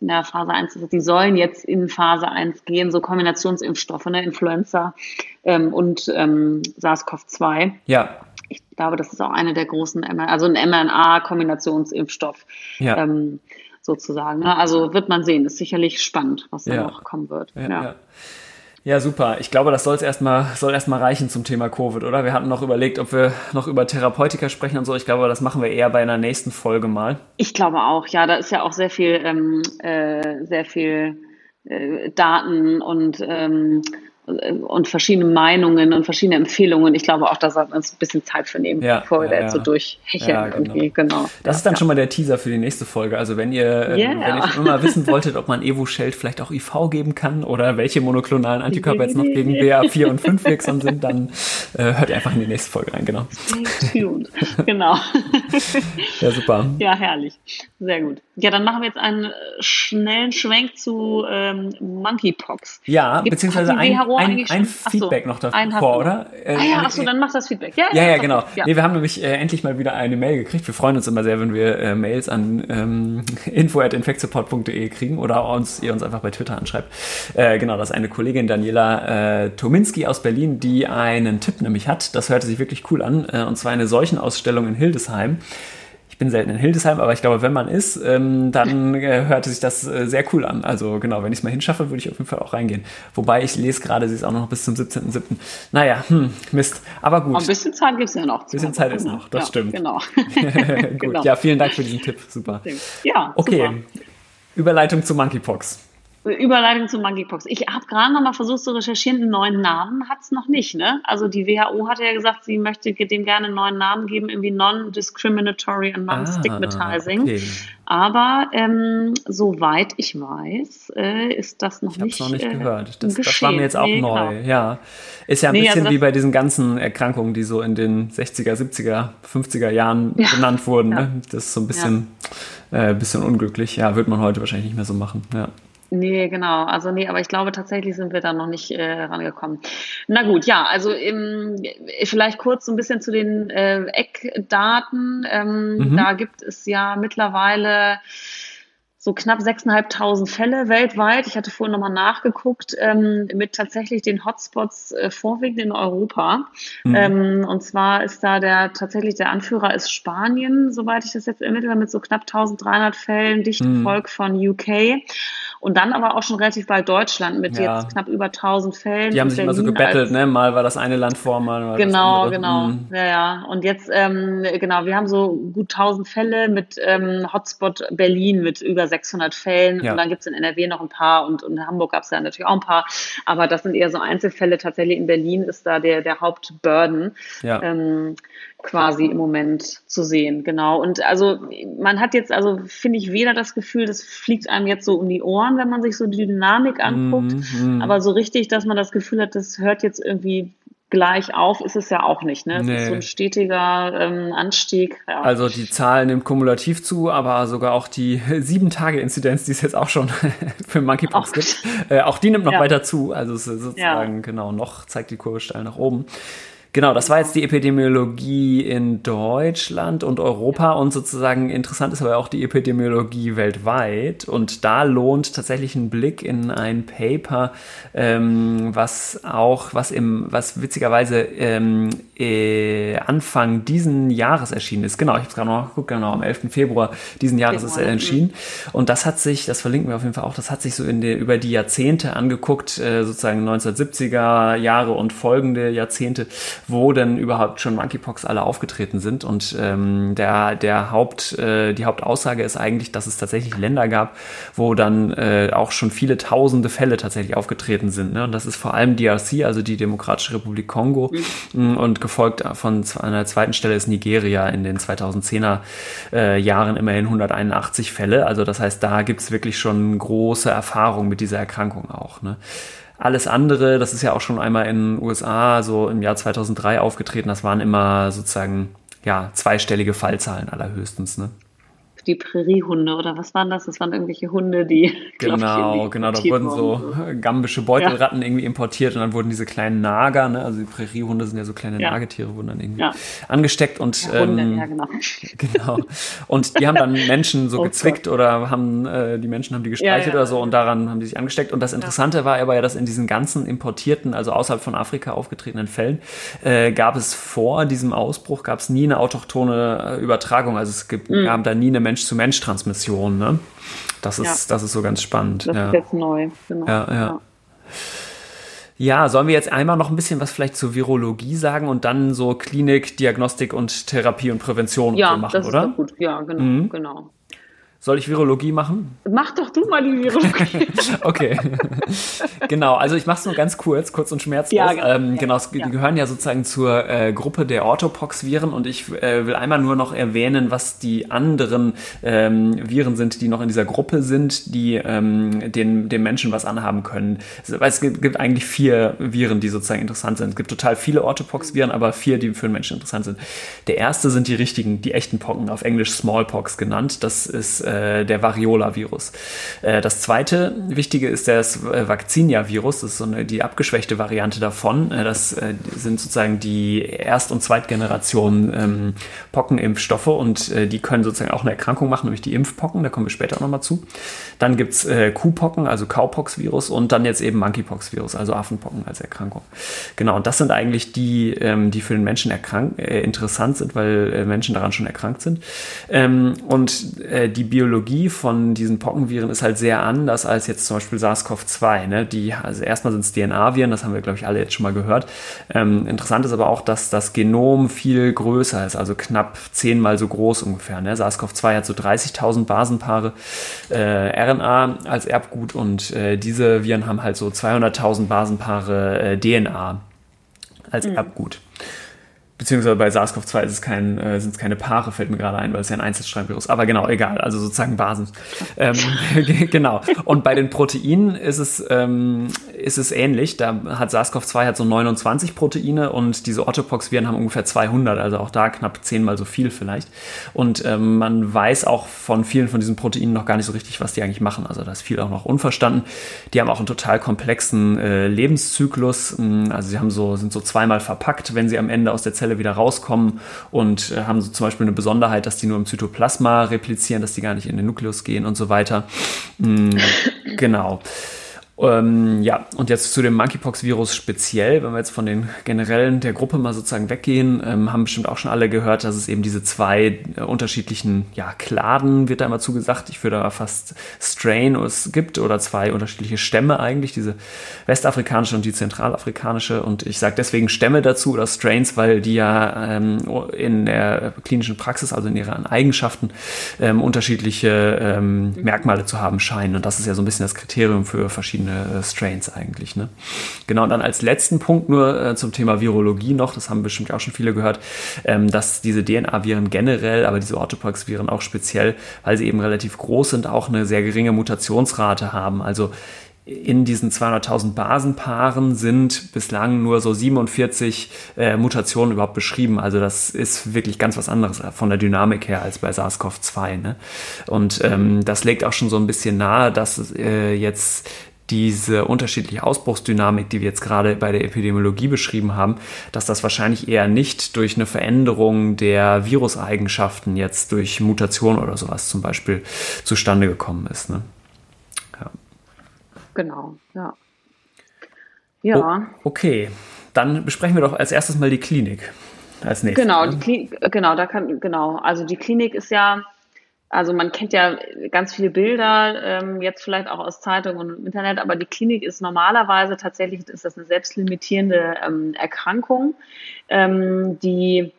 in der Phase 1, die sollen jetzt in Phase 1 gehen, so Kombinationsimpfstoffe, ne, Influenza ähm, und ähm, SARS-CoV-2. Ja ich glaube, das ist auch eine der großen, also ein mRNA-Kombinationsimpfstoff. Ja. Ähm, sozusagen. Ne? Also wird man sehen, ist sicherlich spannend, was da noch kommen wird. Ja, ja. ja. super. Ich glaube, das soll erstmal soll erstmal reichen zum Thema Covid, oder? Wir hatten noch überlegt, ob wir noch über Therapeutika sprechen und so. Ich glaube, das machen wir eher bei einer nächsten Folge mal. Ich glaube auch, ja. Da ist ja auch sehr viel, ähm, äh, sehr viel äh, Daten und ähm, und verschiedene Meinungen und verschiedene Empfehlungen. Ich glaube auch, da sollten wir uns ein bisschen Zeit für nehmen, ja, bevor wir ja, da jetzt so durchhecheln ja, genau. irgendwie. Genau. Das ist dann schon mal der Teaser für die nächste Folge. Also wenn ihr, yeah. Ähm, wenn ihr schon immer wissen wolltet, ob man Evo-Sheld vielleicht auch IV geben kann oder welche monoklonalen Antikörper jetzt noch gegen BA4 und 5 wirksam sind, dann äh, hört ihr einfach in die nächste Folge rein. Genau. Genau. ja, super. Ja, herrlich. Sehr gut. Ja, dann machen wir jetzt einen schnellen Schwenk zu ähm, Monkeypox. Ja, Gibt's, beziehungsweise ein, ein, ein Feedback so, noch davor, oder? Äh, ah ja, achso, dann mach das Feedback. Ja, ja, ja, ja genau. Ja. Nee, wir haben nämlich äh, endlich mal wieder eine Mail gekriegt. Wir freuen uns immer sehr, wenn wir äh, Mails an ähm, info.infectsupport.de kriegen oder uns, ihr uns einfach bei Twitter anschreibt. Äh, genau, das ist eine Kollegin Daniela äh, Tominski aus Berlin, die einen Tipp nämlich hat. Das hörte sich wirklich cool an. Äh, und zwar eine Seuchenausstellung in Hildesheim bin selten in Hildesheim, aber ich glaube, wenn man ist, ähm, dann äh, hörte sich das äh, sehr cool an. Also genau, wenn ich es mal hinschaffe, würde ich auf jeden Fall auch reingehen. Wobei ich lese gerade, sie ist auch noch bis zum 17.07. Naja, hm, Mist. Aber gut. ein bisschen Zeit gibt es ja noch. Ein bisschen Zeit ist noch, das ja, stimmt. Genau. gut, genau. ja, vielen Dank für diesen Tipp. Super. Ja, okay. Super. Überleitung zu Monkeypox. Überleitung zu Monkeypox. Ich habe gerade noch mal versucht zu recherchieren, einen neuen Namen hat es noch nicht. Ne? Also die WHO hat ja gesagt, sie möchte dem gerne einen neuen Namen geben, irgendwie Non-Discriminatory and Non-Stigmatizing. Ah, okay. Aber ähm, soweit ich weiß, äh, ist das noch ich nicht. Ich habe es noch nicht äh, gehört. Das, das, war mir jetzt auch nee, neu. Genau. Ja, ist ja ein nee, bisschen also wie bei diesen ganzen Erkrankungen, die so in den 60er, 70er, 50er Jahren ja. benannt wurden. Ja. Ne? Das ist so ein bisschen, ja. äh, bisschen unglücklich. Ja, wird man heute wahrscheinlich nicht mehr so machen. Ja. Nee, genau. Also nee, aber ich glaube tatsächlich sind wir da noch nicht äh, rangekommen. Na gut, ja, also im, vielleicht kurz so ein bisschen zu den äh, Eckdaten. Ähm, mhm. Da gibt es ja mittlerweile so knapp 6.500 Fälle weltweit. Ich hatte vorhin nochmal nachgeguckt, ähm, mit tatsächlich den Hotspots äh, vorwiegend in Europa. Mhm. Ähm, und zwar ist da der tatsächlich der Anführer ist Spanien, soweit ich das jetzt ermittle, mit so knapp 1.300 Fällen, dicht mhm. Volk von UK. Und dann aber auch schon relativ bald Deutschland mit ja. jetzt knapp über 1000 Fällen. Die haben sich Berlin immer so gebettelt, ne? Mal war das eine Land vor, mal war Genau, das genau. Mhm. Ja, ja. Und jetzt, ähm, genau, wir haben so gut 1000 Fälle mit ähm, Hotspot Berlin mit über 600 Fällen. Ja. Und dann gibt's in NRW noch ein paar und, und in Hamburg gab's ja natürlich auch ein paar. Aber das sind eher so Einzelfälle. Tatsächlich in Berlin ist da der, der Hauptburden. Ja. Ähm, quasi im Moment zu sehen. Genau. Und also man hat jetzt, also finde ich weder das Gefühl, das fliegt einem jetzt so um die Ohren, wenn man sich so die Dynamik anguckt, mm, mm. aber so richtig, dass man das Gefühl hat, das hört jetzt irgendwie gleich auf, ist es ja auch nicht. Ne? Es nee. ist so ein stetiger ähm, Anstieg. Ja. Also die Zahl nimmt kumulativ zu, aber sogar auch die sieben Tage Inzidenz, die es jetzt auch schon für Monkeypox auch. gibt, äh, auch die nimmt noch ja. weiter zu. Also sozusagen ja. genau noch zeigt die Kurve steil nach oben. Genau, das war jetzt die Epidemiologie in Deutschland und Europa und sozusagen interessant ist aber auch die Epidemiologie weltweit und da lohnt tatsächlich ein Blick in ein Paper, ähm, was auch, was im, was witzigerweise ähm, äh, Anfang diesen Jahres erschienen ist. Genau, ich habe es gerade noch geguckt, genau, am 11. Februar diesen Jahres ist er erschienen und das hat sich, das verlinken wir auf jeden Fall auch, das hat sich so in der, über die Jahrzehnte angeguckt, äh, sozusagen 1970er Jahre und folgende Jahrzehnte wo denn überhaupt schon Monkeypox alle aufgetreten sind. Und ähm, der, der Haupt, äh, die Hauptaussage ist eigentlich, dass es tatsächlich Länder gab, wo dann äh, auch schon viele tausende Fälle tatsächlich aufgetreten sind. Ne? Und das ist vor allem DRC, also die Demokratische Republik Kongo. Mhm. Und gefolgt von einer zweiten Stelle ist Nigeria in den 2010er äh, Jahren immerhin 181 Fälle. Also das heißt, da gibt es wirklich schon große Erfahrung mit dieser Erkrankung auch. Ne? Alles andere, das ist ja auch schon einmal in den USA so im Jahr 2003 aufgetreten, das waren immer sozusagen ja, zweistellige Fallzahlen allerhöchstens. Ne? Die Präriehunde oder was waren das? Das waren irgendwelche Hunde, die. Genau, genau, da wurden so gambische Beutelratten ja. irgendwie importiert und dann wurden diese kleinen Nager, ne, also die Präriehunde sind ja so kleine ja. Nagetiere, wurden dann irgendwie ja. angesteckt und. Hunde, ähm, ja, genau. genau. Und die haben dann Menschen so oh gezwickt Gott. oder haben, äh, die Menschen haben die gestreichelt oder so und daran haben die sich angesteckt. Und das Interessante war aber ja, dass in diesen ganzen importierten, also außerhalb von Afrika aufgetretenen Fällen, äh, gab es vor diesem Ausbruch, gab es nie eine autochtone äh, Übertragung. Also es gibt, mhm. gab da nie eine Mensch-zu-Mensch-Transmission. Ne? Das, ist, ja. das ist so ganz spannend. Das ja. ist jetzt neu. Genau. Ja, ja. Ja, sollen wir jetzt einmal noch ein bisschen was vielleicht zur Virologie sagen und dann so Klinik, Diagnostik und Therapie und Prävention und so machen, das ist oder? gut. Ja, genau, mhm. genau. Soll ich Virologie machen? Mach doch du mal die Virologie. okay. genau, also ich mache es nur ganz kurz, kurz und schmerzlos. Ja, genau. Ähm, genau, die ja. gehören ja sozusagen zur äh, Gruppe der Orthopox-Viren und ich äh, will einmal nur noch erwähnen, was die anderen ähm, Viren sind, die noch in dieser Gruppe sind, die ähm, den, den Menschen was anhaben können. Weil es gibt, gibt eigentlich vier Viren, die sozusagen interessant sind. Es gibt total viele Orthopox-Viren, aber vier, die für den Menschen interessant sind. Der erste sind die richtigen, die echten Pocken, auf Englisch Smallpox genannt. Das ist äh, der Variola-Virus. Äh, das zweite Wichtige ist das äh, Vaccinia-Virus. Das ist so eine, die abgeschwächte Variante davon. Äh, das äh, sind sozusagen die Erst- und Zweitgeneration ähm, Pockenimpfstoffe und die können sozusagen auch eine Erkrankung machen, nämlich die Impfpocken. Da kommen wir später auch nochmal zu. Dann gibt's äh, Kuhpocken, also Cowpox-Virus und dann jetzt eben Monkeypox-Virus, also Affenpocken als Erkrankung. Genau, und das sind eigentlich die, ähm, die für den Menschen erkrank äh, interessant sind, weil äh, Menschen daran schon erkrankt sind. Ähm, und äh, die Bio Biologie von diesen Pockenviren ist halt sehr anders als jetzt zum Beispiel SARS-CoV-2. Ne? Die, also erstmal sind es DNA-Viren, das haben wir, glaube ich, alle jetzt schon mal gehört. Ähm, interessant ist aber auch, dass das Genom viel größer ist, also knapp zehnmal so groß ungefähr. Ne? SARS-CoV-2 hat so 30.000 Basenpaare äh, RNA als Erbgut und äh, diese Viren haben halt so 200.000 Basenpaare äh, DNA als mhm. Erbgut. Beziehungsweise bei SARS-CoV-2 ist es kein, äh, sind es keine Paare, fällt mir gerade ein, weil es ja ein Einzelstrangvirus. Aber genau, egal. Also sozusagen Basen. Ähm, genau. Und bei den Proteinen ist es, ähm, ist es ähnlich. Da hat SARS-CoV-2 hat so 29 Proteine und diese Orthopox-Viren haben ungefähr 200. Also auch da knapp zehnmal so viel vielleicht. Und ähm, man weiß auch von vielen von diesen Proteinen noch gar nicht so richtig, was die eigentlich machen. Also da ist viel auch noch unverstanden. Die haben auch einen total komplexen äh, Lebenszyklus. Also sie haben so, sind so zweimal verpackt, wenn sie am Ende aus der Zelle Zelle wieder rauskommen und äh, haben so zum Beispiel eine Besonderheit, dass die nur im Zytoplasma replizieren, dass die gar nicht in den Nukleus gehen und so weiter. Mhm, genau. Ähm, ja, und jetzt zu dem Monkeypox-Virus speziell, wenn wir jetzt von den generellen der Gruppe mal sozusagen weggehen, ähm, haben bestimmt auch schon alle gehört, dass es eben diese zwei äh, unterschiedlichen, ja, Kladen wird da immer zugesagt. Ich würde da fast Strain es gibt oder zwei unterschiedliche Stämme eigentlich, diese westafrikanische und die zentralafrikanische. Und ich sage deswegen Stämme dazu oder Strains, weil die ja ähm, in der klinischen Praxis, also in ihren Eigenschaften, ähm, unterschiedliche ähm, Merkmale zu haben scheinen. Und das ist ja so ein bisschen das Kriterium für verschiedene verschiedene äh, Strains eigentlich. Ne? Genau, und dann als letzten Punkt nur äh, zum Thema Virologie noch, das haben bestimmt auch schon viele gehört, ähm, dass diese DNA-Viren generell, aber diese Orthopox-Viren auch speziell, weil sie eben relativ groß sind, auch eine sehr geringe Mutationsrate haben. Also in diesen 200.000 Basenpaaren sind bislang nur so 47 äh, Mutationen überhaupt beschrieben. Also das ist wirklich ganz was anderes von der Dynamik her als bei SARS-CoV-2. Ne? Und ähm, das legt auch schon so ein bisschen nahe, dass äh, jetzt diese unterschiedliche Ausbruchsdynamik, die wir jetzt gerade bei der Epidemiologie beschrieben haben, dass das wahrscheinlich eher nicht durch eine Veränderung der Viruseigenschaften jetzt durch Mutation oder sowas zum Beispiel zustande gekommen ist. Ne? Ja. Genau, ja. Ja. Oh, okay, dann besprechen wir doch als erstes mal die Klinik als nächstes. Genau, ne? die Klinik, genau, da kann, genau. Also die Klinik ist ja also man kennt ja ganz viele Bilder, ähm, jetzt vielleicht auch aus Zeitungen und im Internet, aber die Klinik ist normalerweise tatsächlich, ist das eine selbstlimitierende ähm, Erkrankung, ähm, die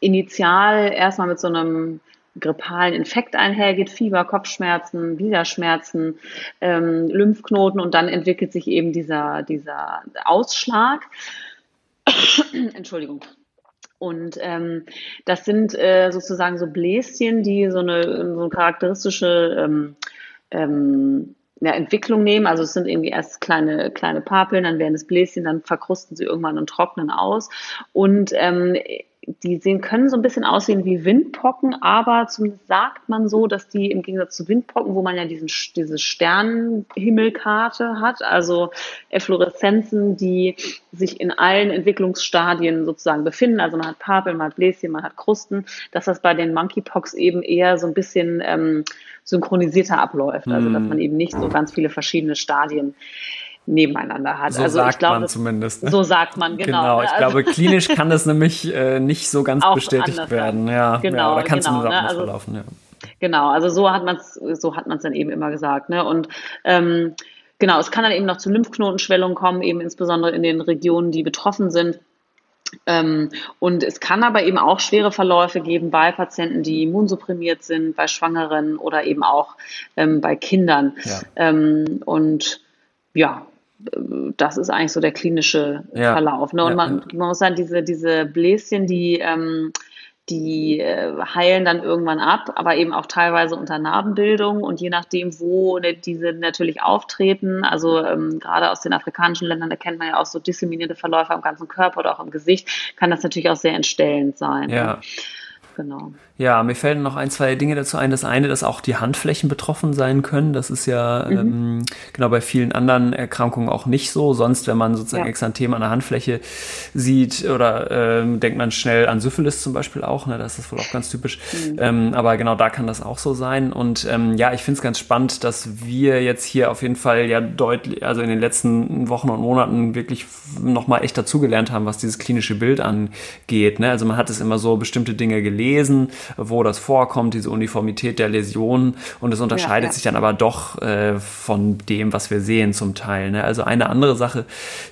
initial erstmal mit so einem grippalen Infekt einhergeht, Fieber, Kopfschmerzen, Gliederschmerzen, ähm, Lymphknoten und dann entwickelt sich eben dieser, dieser Ausschlag. Entschuldigung. Und ähm, das sind äh, sozusagen so Bläschen, die so eine, so eine charakteristische ähm, ähm, ja, Entwicklung nehmen. Also es sind irgendwie erst kleine, kleine Papeln, dann werden es Bläschen, dann verkrusten sie irgendwann und trocknen aus. Und ähm, die sehen, können so ein bisschen aussehen wie Windpocken, aber zumindest sagt man so, dass die im Gegensatz zu Windpocken, wo man ja diesen, diese Sternenhimmelkarte hat, also Effloreszenzen, die sich in allen Entwicklungsstadien sozusagen befinden, also man hat Papel, man hat Bläschen, man hat Krusten, dass das bei den Monkeypox eben eher so ein bisschen ähm, synchronisierter abläuft, also dass mm. man eben nicht so ganz viele verschiedene Stadien nebeneinander hat. So also sagt ich glaube, man zumindest. Ne? So sagt man, genau. Genau, ich also, glaube, klinisch kann das nämlich äh, nicht so ganz bestätigt werden. Ja, genau, ja, da kann genau, es ne? also, verlaufen, ja. Genau, also so hat man es so hat man es dann eben immer gesagt. Ne? Und ähm, genau, es kann dann eben noch zu Lymphknotenschwellungen kommen, eben insbesondere in den Regionen, die betroffen sind. Ähm, und es kann aber eben auch schwere Verläufe geben bei Patienten, die immunsupprimiert sind, bei Schwangeren oder eben auch ähm, bei Kindern. Ja. Ähm, und ja, das ist eigentlich so der klinische ja. Verlauf. Ne? Und ja. man, man, muss sagen, diese, diese Bläschen, die, ähm, die äh, heilen dann irgendwann ab, aber eben auch teilweise unter Narbenbildung und je nachdem, wo ne, diese natürlich auftreten, also ähm, gerade aus den afrikanischen Ländern, da kennt man ja auch so disseminierte Verläufe am ganzen Körper oder auch im Gesicht, kann das natürlich auch sehr entstellend sein. Ja. Ne? Genau. Ja, mir fällen noch ein, zwei Dinge dazu ein. Das eine, dass auch die Handflächen betroffen sein können. Das ist ja mhm. ähm, genau bei vielen anderen Erkrankungen auch nicht so. Sonst, wenn man sozusagen ja. Exanthem an der Handfläche sieht oder ähm, denkt man schnell an Syphilis zum Beispiel auch. Ne? Das ist wohl auch ganz typisch. Mhm. Ähm, aber genau da kann das auch so sein. Und ähm, ja, ich finde es ganz spannend, dass wir jetzt hier auf jeden Fall ja deutlich, also in den letzten Wochen und Monaten wirklich nochmal echt dazugelernt haben, was dieses klinische Bild angeht. Ne? Also man hat es immer so bestimmte Dinge gelesen lesen, wo das vorkommt, diese Uniformität der Läsionen. Und es unterscheidet ja, ja. sich dann aber doch äh, von dem, was wir sehen zum Teil. Ne? Also eine andere Sache,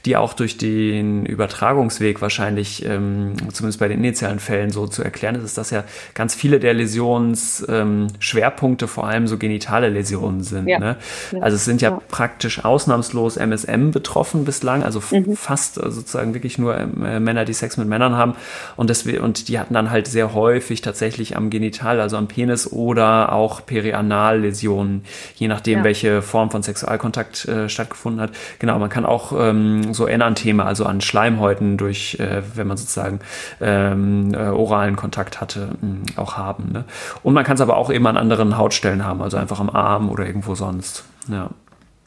die auch durch den Übertragungsweg wahrscheinlich, ähm, zumindest bei den initialen Fällen so zu erklären ist, ist, dass ja ganz viele der Läsionsschwerpunkte ähm, vor allem so genitale Läsionen sind. Ja. Ne? Also es sind ja, praktisch ausnahmslos MSM betroffen bislang, also mhm. fast äh, sozusagen wirklich nur äh, Männer, die Sex mit Männern haben. Und, das, und die hatten dann halt sehr häufig tatsächlich am Genital, also am Penis oder auch Perianalläsionen, je nachdem, ja. welche Form von Sexualkontakt äh, stattgefunden hat. Genau, man kann auch ähm, so Enantheme, also an Schleimhäuten durch, äh, wenn man sozusagen ähm, äh, oralen Kontakt hatte, mh, auch haben. Ne? Und man kann es aber auch eben an anderen Hautstellen haben, also einfach am Arm oder irgendwo sonst. Ja.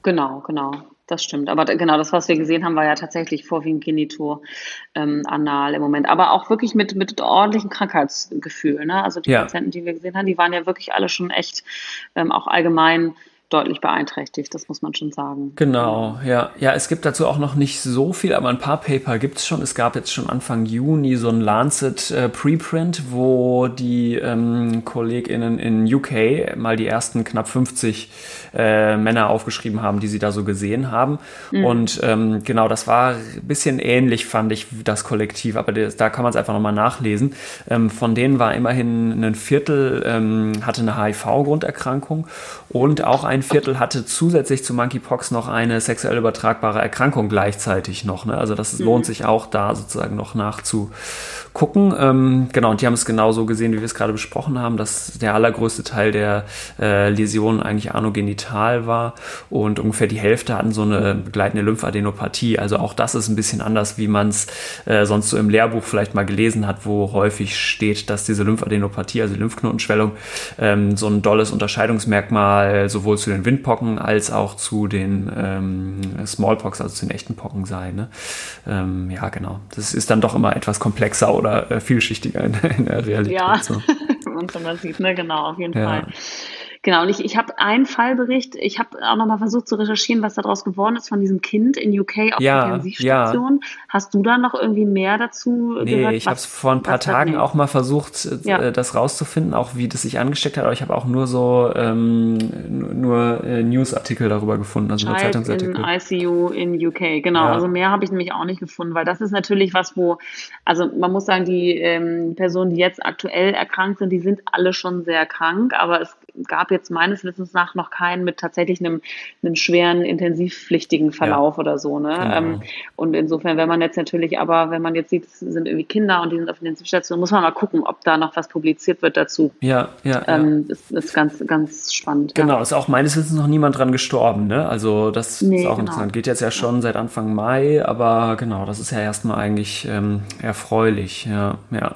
Genau, genau das stimmt. Aber genau, das, was wir gesehen haben, war ja tatsächlich vorwiegend Genitor ähm, anal im Moment. Aber auch wirklich mit, mit ordentlichem Krankheitsgefühl. Ne? Also die ja. Patienten, die wir gesehen haben, die waren ja wirklich alle schon echt ähm, auch allgemein deutlich beeinträchtigt, das muss man schon sagen. Genau, ja. Ja, es gibt dazu auch noch nicht so viel, aber ein paar Paper gibt es schon. Es gab jetzt schon Anfang Juni so ein Lancet äh, Preprint, wo die ähm, KollegInnen in UK mal die ersten knapp 50 äh, Männer aufgeschrieben haben, die sie da so gesehen haben. Mhm. Und ähm, genau, das war ein bisschen ähnlich, fand ich, das Kollektiv, aber das, da kann man es einfach nochmal nachlesen. Ähm, von denen war immerhin ein Viertel, ähm, hatte eine HIV-Grunderkrankung und auch ein Viertel hatte zusätzlich zu Monkeypox noch eine sexuell übertragbare Erkrankung gleichzeitig noch. Ne? Also das mhm. lohnt sich auch da sozusagen noch nachzugucken. Ähm, genau, und die haben es genauso gesehen, wie wir es gerade besprochen haben, dass der allergrößte Teil der äh, Läsionen eigentlich anogenital war und ungefähr die Hälfte hatten so eine begleitende Lymphadenopathie. Also auch das ist ein bisschen anders, wie man es äh, sonst so im Lehrbuch vielleicht mal gelesen hat, wo häufig steht, dass diese Lymphadenopathie, also Lymphknotenschwellung, ähm, so ein dolles Unterscheidungsmerkmal sowohl zu den Windpocken als auch zu den ähm, Smallpox, also zu den echten Pocken sei. Ne? Ähm, ja, genau. Das ist dann doch immer etwas komplexer oder äh, vielschichtiger in, in, der Realität. Ja, so. man sieht, ne? genau, auf jeden ja. Fall. Genau, und ich, ich habe einen Fallbericht, ich habe auch nochmal versucht zu recherchieren, was daraus geworden ist von diesem Kind in UK auf ja, der Intensivstation. Ja. Hast du da noch irgendwie mehr dazu nee, gehört? Nee, ich habe es vor ein paar Tagen auch mal versucht, äh, ja. das rauszufinden, auch wie das sich angesteckt hat, aber ich habe auch nur so ähm, nur äh, Newsartikel darüber gefunden, also nur Zeitungsartikel. In ICU in UK, genau. Ja. Also mehr habe ich nämlich auch nicht gefunden, weil das ist natürlich was, wo, also man muss sagen, die ähm, Personen, die jetzt aktuell erkrankt sind, die sind alle schon sehr krank, aber es gab jetzt meines Wissens nach noch keinen mit tatsächlich einem, einem schweren, intensivpflichtigen Verlauf ja. oder so. Ne? Genau. Ähm, und insofern, wenn man jetzt natürlich, aber wenn man jetzt sieht, es sind irgendwie Kinder und die sind auf der Intensivstation, muss man mal gucken, ob da noch was publiziert wird dazu. Ja, ja. Ähm, ja. Das ist ganz, ganz spannend. Genau, ja. ist auch meines Wissens noch niemand dran gestorben. Ne? Also das nee, ist auch genau. interessant. Geht jetzt ja schon seit Anfang Mai, aber genau, das ist ja erstmal eigentlich ähm, erfreulich. Ja, ja.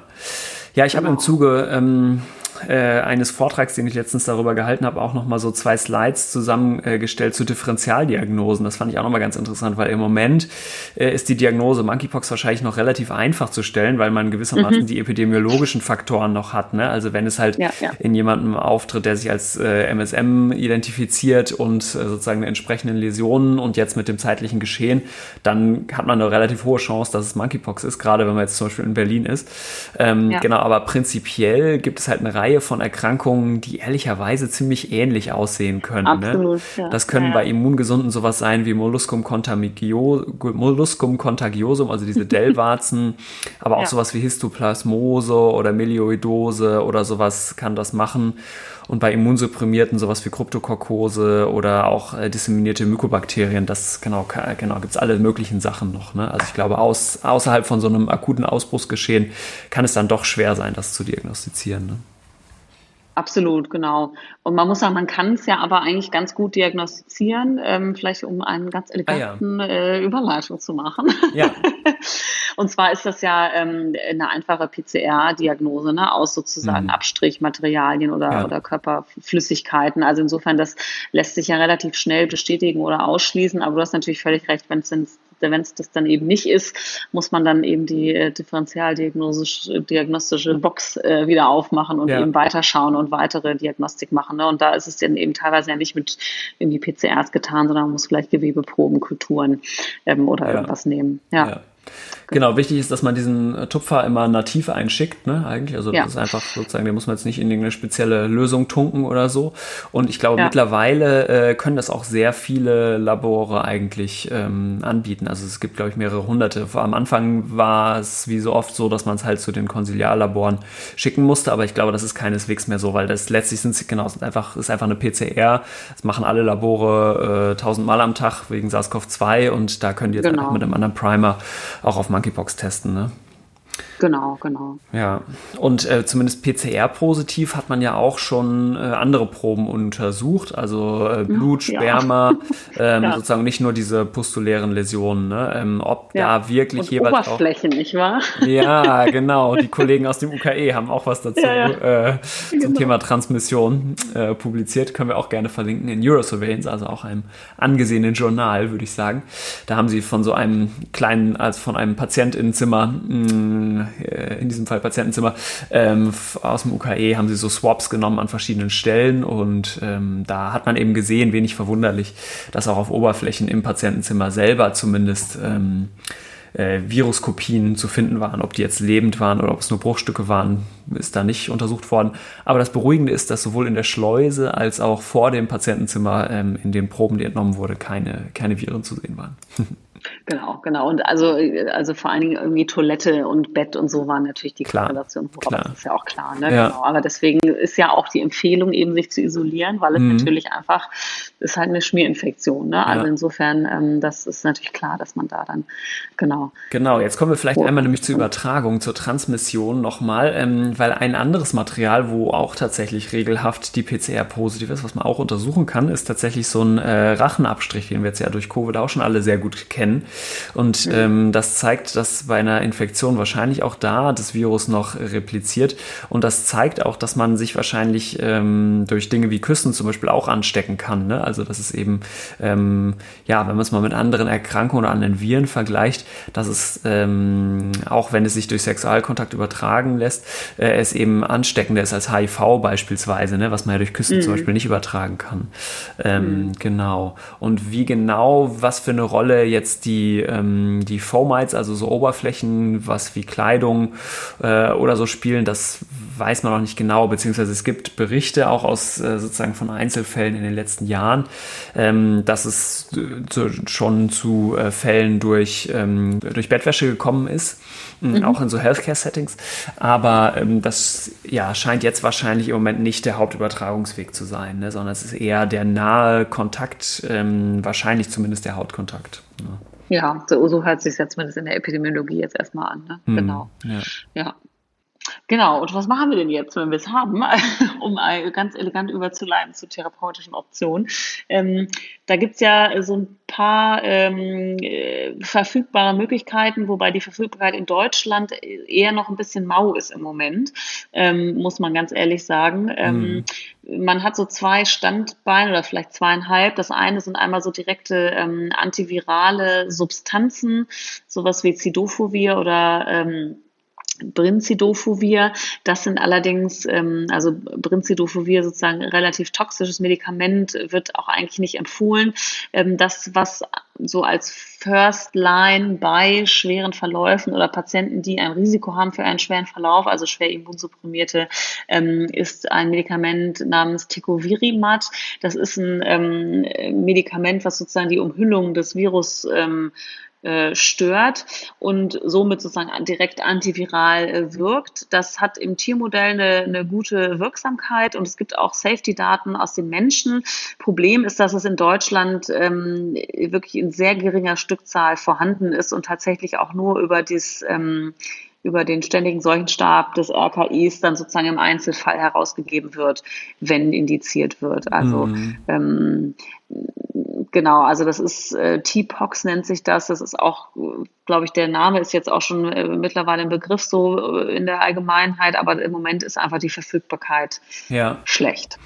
Ja, ich habe im genau. Zuge ähm, äh, eines Vortrags, den ich letztens darüber gehalten habe, auch nochmal so zwei Slides zusammengestellt äh, zu Differentialdiagnosen. Das fand ich auch nochmal ganz interessant, weil im Moment äh, ist die Diagnose Monkeypox wahrscheinlich noch relativ einfach zu stellen, weil man gewissermaßen mhm. die epidemiologischen Faktoren noch hat. Ne? Also wenn es halt ja, ja. in jemandem auftritt, der sich als äh, MSM identifiziert und äh, sozusagen eine entsprechenden Läsionen und jetzt mit dem zeitlichen Geschehen, dann hat man eine relativ hohe Chance, dass es Monkeypox ist, gerade wenn man jetzt zum Beispiel in Berlin ist. Ähm, ja. Genau, aber prinzipiell gibt es halt eine Reihe Reihe von Erkrankungen, die ehrlicherweise ziemlich ähnlich aussehen können. Ne? Absolut, ne? ja. Das können ja, bei Immungesunden sowas sein wie Molluscum, Molluscum contagiosum, also diese Dellwarzen, aber auch ja. sowas wie Histoplasmose oder Melioidose oder sowas kann das machen. Und bei Immunsupprimierten sowas wie Kryptokokkose oder auch äh, disseminierte Mykobakterien, das genau, genau gibt es alle möglichen Sachen noch. Ne? Also ich glaube, aus, außerhalb von so einem akuten Ausbruchsgeschehen kann es dann doch schwer sein, das zu diagnostizieren. Ne? Absolut, genau. Und man muss sagen, man kann es ja aber eigentlich ganz gut diagnostizieren, ähm, vielleicht um einen ganz eleganten ah, ja. äh, Überleitung zu machen. Ja. Und zwar ist das ja ähm, eine einfache PCR-Diagnose ne, aus sozusagen mhm. Abstrichmaterialien oder, ja. oder Körperflüssigkeiten. Also insofern, das lässt sich ja relativ schnell bestätigen oder ausschließen. Aber du hast natürlich völlig recht, wenn es wenn es das dann eben nicht ist, muss man dann eben die äh, differenzialdiagnostische Box äh, wieder aufmachen und ja. eben weiterschauen und weitere Diagnostik machen. Ne? Und da ist es dann eben teilweise ja nicht mit irgendwie PCRs getan, sondern man muss vielleicht Gewebeproben, Kulturen ähm, oder ja. irgendwas nehmen. Ja. Genau, wichtig ist, dass man diesen äh, Tupfer immer nativ einschickt, ne, eigentlich. Also ja. das ist einfach sozusagen, den muss man jetzt nicht in irgendeine spezielle Lösung tunken oder so. Und ich glaube, ja. mittlerweile äh, können das auch sehr viele Labore eigentlich ähm, anbieten. Also es gibt, glaube ich, mehrere hunderte. Am Anfang war es wie so oft so, dass man es halt zu den Konsiliarlaboren schicken musste, aber ich glaube, das ist keineswegs mehr so, weil das letztlich sind genau, sind einfach, ist einfach eine PCR. Das machen alle Labore äh, tausendmal am Tag wegen SARS-CoV-2 und da können die jetzt genau. einfach mit einem anderen Primer auch auf Monkeypox testen. Ne? Genau, genau. Ja, und äh, zumindest PCR-positiv hat man ja auch schon äh, andere Proben untersucht, also äh, Blut, Sperma, ja. Ähm, ja. sozusagen nicht nur diese postulären Läsionen, ne? ähm, ob ja. da wirklich und jeweils Oberflächen, auch, nicht wahr? Ja, genau. Die Kollegen aus dem UKE haben auch was dazu äh, zum genau. Thema Transmission äh, publiziert, können wir auch gerne verlinken in Eurosurveillance, also auch einem angesehenen Journal, würde ich sagen. Da haben sie von so einem kleinen, als von einem Patientinnenzimmer mh, hm, äh, in diesem Fall Patientenzimmer, ähm, aus dem UKE haben sie so Swaps genommen an verschiedenen Stellen und ähm, da hat man eben gesehen, wenig verwunderlich, dass auch auf Oberflächen im Patientenzimmer selber zumindest ähm, äh, Viruskopien zu finden waren. Ob die jetzt lebend waren oder ob es nur Bruchstücke waren, ist da nicht untersucht worden. Aber das Beruhigende ist, dass sowohl in der Schleuse als auch vor dem Patientenzimmer ähm, in den Proben, die entnommen wurde, keine, keine Viren zu sehen waren. Genau, genau. Und also, also vor allen Dingen irgendwie Toilette und Bett und so waren natürlich die klar, Korrelation hoch. Klar. Das ist ja auch klar. Ne? Ja. Genau. Aber deswegen ist ja auch die Empfehlung, eben sich zu isolieren, weil es mhm. natürlich einfach ist halt eine Schmierinfektion. Ne? Also ja. insofern, ähm, das ist natürlich klar, dass man da dann genau. Genau, jetzt kommen wir vielleicht oh. einmal nämlich zur Übertragung, zur Transmission nochmal, ähm, weil ein anderes Material, wo auch tatsächlich regelhaft die PCR positiv ist, was man auch untersuchen kann, ist tatsächlich so ein äh, Rachenabstrich, den wir jetzt ja durch Covid auch schon alle sehr gut kennen. Und mhm. ähm, das zeigt, dass bei einer Infektion wahrscheinlich auch da das Virus noch repliziert. Und das zeigt auch, dass man sich wahrscheinlich ähm, durch Dinge wie Küssen zum Beispiel auch anstecken kann. Ne? Also das ist eben, ähm, ja, wenn man es mal mit anderen Erkrankungen oder anderen Viren vergleicht, dass es, ähm, auch wenn es sich durch Sexualkontakt übertragen lässt, äh, es eben ansteckender ist als HIV beispielsweise, ne? was man ja durch Küssen mhm. zum Beispiel nicht übertragen kann. Ähm, mhm. Genau. Und wie genau, was für eine Rolle jetzt die, ähm, die Fomites, also so Oberflächen, was wie Kleidung äh, oder so spielen, das weiß man noch nicht genau, beziehungsweise es gibt Berichte auch aus äh, sozusagen von Einzelfällen in den letzten Jahren, ähm, dass es zu, schon zu äh, Fällen durch, ähm, durch Bettwäsche gekommen ist, mhm. auch in so Healthcare-Settings. Aber ähm, das ja, scheint jetzt wahrscheinlich im Moment nicht der Hauptübertragungsweg zu sein, ne, sondern es ist eher der nahe Kontakt, ähm, wahrscheinlich zumindest der Hautkontakt. Ja. Ja, so, so hört sich jetzt zumindest in der Epidemiologie jetzt erstmal an. Ne? Hm, genau. Ja. ja. Genau, und was machen wir denn jetzt, wenn wir es haben, um ganz elegant überzuleiten zu therapeutischen Optionen? Ähm, da gibt's ja so ein paar ähm, äh, verfügbare Möglichkeiten, wobei die Verfügbarkeit in Deutschland eher noch ein bisschen mau ist im Moment, ähm, muss man ganz ehrlich sagen. Ähm, mhm. Man hat so zwei Standbeine oder vielleicht zweieinhalb. Das eine sind einmal so direkte ähm, antivirale Substanzen, sowas wie Cidofovir oder ähm, Brincidofovir. Das sind allerdings, ähm, also Brincidofovir sozusagen relativ toxisches Medikament, wird auch eigentlich nicht empfohlen. Ähm, das, was so als First Line bei schweren Verläufen oder Patienten, die ein Risiko haben für einen schweren Verlauf, also schwer immunsupprimierte, ähm, ist ein Medikament namens Tecovirimat. Das ist ein ähm, Medikament, was sozusagen die Umhüllung des Virus ähm, äh, stört und somit sozusagen direkt antiviral äh, wirkt. Das hat im Tiermodell eine, eine gute Wirksamkeit und es gibt auch Safety-Daten aus den Menschen. Problem ist, dass es in Deutschland ähm, wirklich in sehr geringer Stückzahl vorhanden ist und tatsächlich auch nur über das ähm, über den ständigen Seuchenstab des RKIs dann sozusagen im Einzelfall herausgegeben wird, wenn indiziert wird. Also mhm. ähm, Genau, also das ist äh, T-Pox nennt sich das. Das ist auch, glaube ich, der Name ist jetzt auch schon äh, mittlerweile ein Begriff so äh, in der Allgemeinheit, aber im Moment ist einfach die Verfügbarkeit ja. schlecht.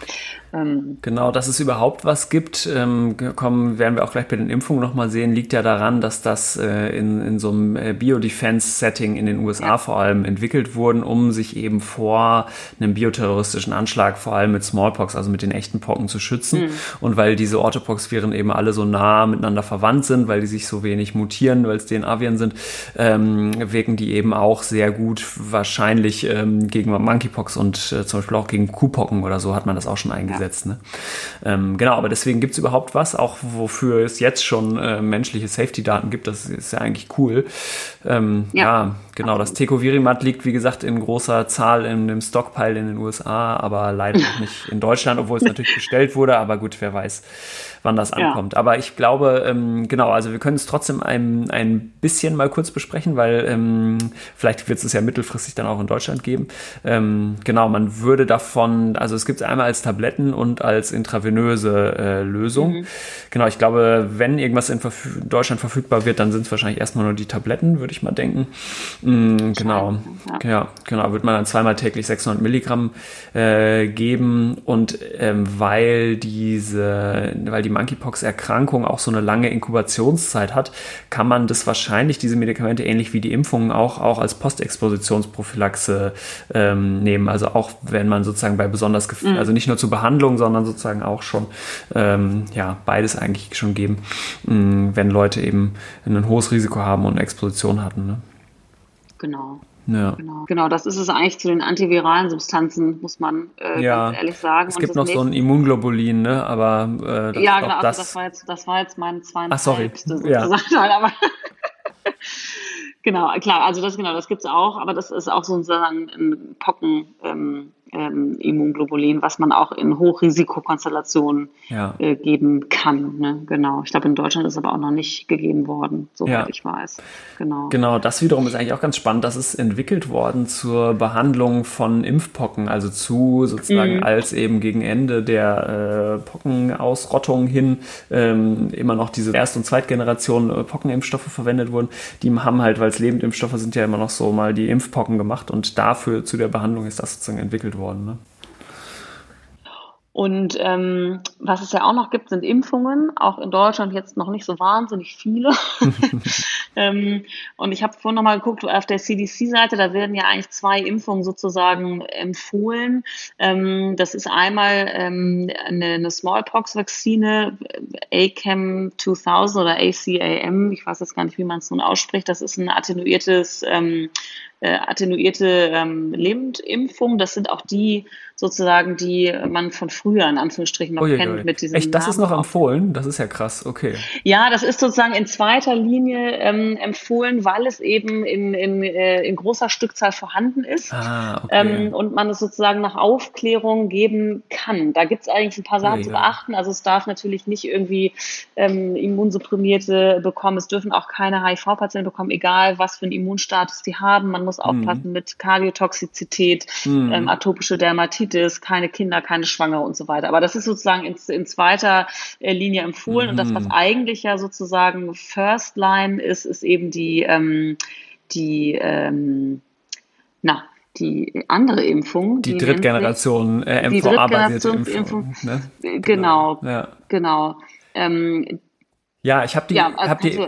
Ähm, genau, dass es überhaupt was gibt, ähm, kommen, werden wir auch gleich bei den Impfungen nochmal sehen, liegt ja daran, dass das äh, in, in so einem äh, Biodefense-Setting in den USA ja. vor allem entwickelt wurden, um sich eben vor einem bioterroristischen Anschlag, vor allem mit Smallpox, also mit den echten Pocken zu schützen. Mhm. Und weil diese Orthopox-Viren eben alle so nah miteinander verwandt sind, weil die sich so wenig mutieren, weil es DNA-Viren sind, ähm, wirken die eben auch sehr gut wahrscheinlich ähm, gegen Monkeypox und äh, zum Beispiel auch gegen Kuhpocken oder so hat man das auch schon eingesetzt. Ja eingesetzt. Ne? Ähm, genau, aber deswegen gibt es überhaupt was, auch wofür es jetzt schon äh, menschliche Safety-Daten gibt. Das ist ja eigentlich cool. Ähm, ja. ja. Genau. Das Tecovirimat liegt, wie gesagt, in großer Zahl in dem Stockpile in den USA, aber leider noch nicht in Deutschland, obwohl es natürlich bestellt wurde. Aber gut, wer weiß wann das ankommt. Ja. Aber ich glaube, ähm, genau, also wir können es trotzdem ein, ein bisschen mal kurz besprechen, weil ähm, vielleicht wird es ja mittelfristig dann auch in Deutschland geben. Ähm, genau, man würde davon, also es gibt es einmal als Tabletten und als intravenöse äh, Lösung. Mhm. Genau, ich glaube, wenn irgendwas in Verf Deutschland verfügbar wird, dann sind es wahrscheinlich erstmal nur die Tabletten, würde ich mal denken. Mhm, genau, ja. ja. genau, wird man dann zweimal täglich 600 Milligramm äh, geben und ähm, weil diese, weil die Monkeypox-Erkrankung auch so eine lange Inkubationszeit hat, kann man das wahrscheinlich, diese Medikamente, ähnlich wie die Impfungen, auch, auch als Postexpositionsprophylaxe ähm, nehmen. Also auch wenn man sozusagen bei besonders, mhm. also nicht nur zur Behandlung, sondern sozusagen auch schon, ähm, ja, beides eigentlich schon geben, mh, mm, wenn Leute eben ein hohes Risiko haben und eine Exposition hatten. Ne? Genau. Ja. Genau. genau, das ist es eigentlich zu den antiviralen Substanzen, muss man äh, ja. ehrlich sagen. Es gibt noch so ein Immunglobulin, ne? aber äh, Ja, genau, also das, das, war jetzt, das war jetzt mein zweieinhalbste sozusagen. Ja. Genau, klar, also das genau, das gibt es auch, aber das ist auch sozusagen ein Pocken. Ähm, ähm, Immunglobulin, was man auch in Hochrisikokonstellationen ja. äh, geben kann. Ne? Genau. Ich glaube, in Deutschland ist aber auch noch nicht gegeben worden, soweit ja. ich weiß. Genau. Genau, das wiederum ist eigentlich auch ganz spannend. Das ist entwickelt worden zur Behandlung von Impfpocken, also zu sozusagen mhm. als eben gegen Ende der äh, Pockenausrottung hin ähm, immer noch diese Erst- und Zweitgeneration äh, Pockenimpfstoffe verwendet wurden. Die haben halt, weil es Lebendimpfstoffe sind, ja immer noch so mal die Impfpocken gemacht und dafür zu der Behandlung ist das sozusagen entwickelt worden. Ne? Und ähm, was es ja auch noch gibt, sind Impfungen. Auch in Deutschland jetzt noch nicht so wahnsinnig viele. ähm, und ich habe vorhin nochmal geguckt, auf der CDC-Seite, da werden ja eigentlich zwei Impfungen sozusagen empfohlen. Ähm, das ist einmal ähm, eine, eine Smallpox-Vakzine, ACAM 2000 oder ACAM, ich weiß jetzt gar nicht, wie man es nun ausspricht. Das ist ein attenuiertes ähm, äh, attenuierte ähm, Lebendimpfung. Das sind auch die sozusagen, die man von früher in Anführungsstrichen noch Uiuiui. kennt mit diesem. Echt, das Namen ist noch empfohlen? Das ist ja krass, okay. Ja, das ist sozusagen in zweiter Linie ähm, empfohlen, weil es eben in, in, äh, in großer Stückzahl vorhanden ist ah, okay. ähm, und man es sozusagen nach Aufklärung geben kann. Da gibt es eigentlich ein paar Sachen Uiuiui. zu beachten. Also es darf natürlich nicht irgendwie ähm, Immunsupprimierte bekommen. Es dürfen auch keine HIV-Patienten bekommen, egal was für einen Immunstatus die haben. Man muss aufpassen mhm. mit Kardiotoxizität, mhm. ähm, atopische Dermatitis, keine Kinder, keine Schwangere und so weiter. Aber das ist sozusagen in, in zweiter äh, Linie empfohlen. Mhm. Und das, was mhm. eigentlich ja sozusagen First Line ist, ist eben die, ähm, die, ähm, na, die andere Impfung. Die, die Drittgeneration äh, MVA-basierte Impfung. Ne? Genau, genau. Ja. genau. Ähm, ja, ich habe die, ja, also hab die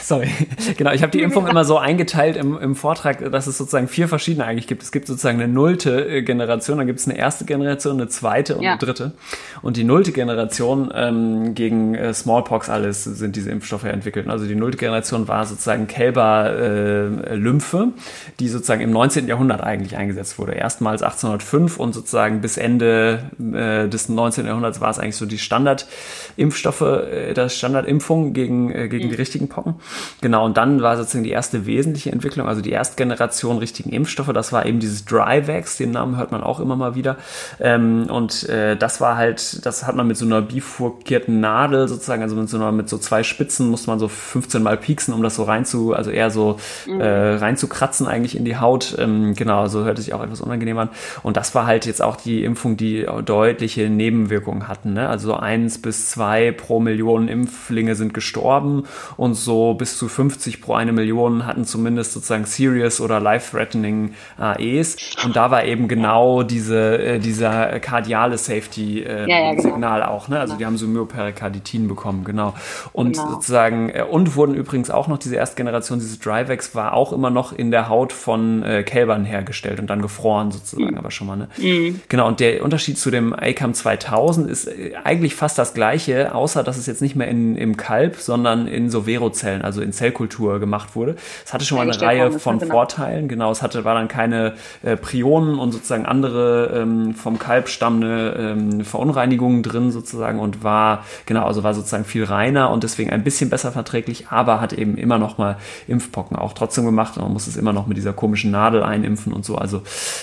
sorry, genau, ich habe die Impfung immer so eingeteilt im, im Vortrag, dass es sozusagen vier verschiedene eigentlich gibt. Es gibt sozusagen eine nullte äh, Generation, dann gibt es eine erste Generation, eine zweite und ja. eine dritte. Und die nullte Generation ähm, gegen äh, Smallpox alles sind diese Impfstoffe entwickelt. Also die nullte Generation war sozusagen Kälberlymphe, äh, die sozusagen im 19. Jahrhundert eigentlich eingesetzt wurde. Erstmals 1805 und sozusagen bis Ende äh, des 19. Jahrhunderts war es eigentlich so die Standardimpfstoffe, äh, das Standard Standardimpfung gegen, äh, gegen mhm. die richtigen Pocken. Genau, und dann war sozusagen die erste wesentliche Entwicklung, also die erste Generation richtigen Impfstoffe, das war eben dieses Dryvax, den Namen hört man auch immer mal wieder. Ähm, und äh, das war halt, das hat man mit so einer bifurkierten Nadel sozusagen, also mit so, einer, mit so zwei Spitzen musste man so 15 Mal pieksen, um das so rein zu, also eher so mhm. äh, reinzukratzen eigentlich in die Haut. Ähm, genau, also hörte sich auch etwas unangenehm an. Und das war halt jetzt auch die Impfung, die deutliche Nebenwirkungen hatten. Ne? Also so eins bis zwei pro Million Impf Impflinge sind gestorben und so bis zu 50 pro eine Million hatten zumindest sozusagen serious oder life-threatening AEs. Und da war eben genau diese, äh, dieser kardiale Safety-Signal äh, ja, ja, genau. auch. Ne? Also genau. die haben so Myoperikarditin bekommen, genau. Und genau. sozusagen, äh, und wurden übrigens auch noch diese erste Generation, dieses Dryvex war auch immer noch in der Haut von äh, Kälbern hergestellt und dann gefroren sozusagen, mhm. aber schon mal. Ne? Mhm. Genau, und der Unterschied zu dem ACAM 2000 ist äh, eigentlich fast das gleiche, außer dass es jetzt nicht mehr in, im Kalb, sondern in so Verozellen, also in Zellkultur gemacht wurde. Es hatte schon mal eine Reihe von genau. Vorteilen, genau, es hatte, war dann keine äh, Prionen und sozusagen andere ähm, vom Kalb stammende ähm, Verunreinigungen drin sozusagen und war, genau, also war sozusagen viel reiner und deswegen ein bisschen besser verträglich, aber hat eben immer noch mal Impfpocken auch trotzdem gemacht und man muss es immer noch mit dieser komischen Nadel einimpfen und so, also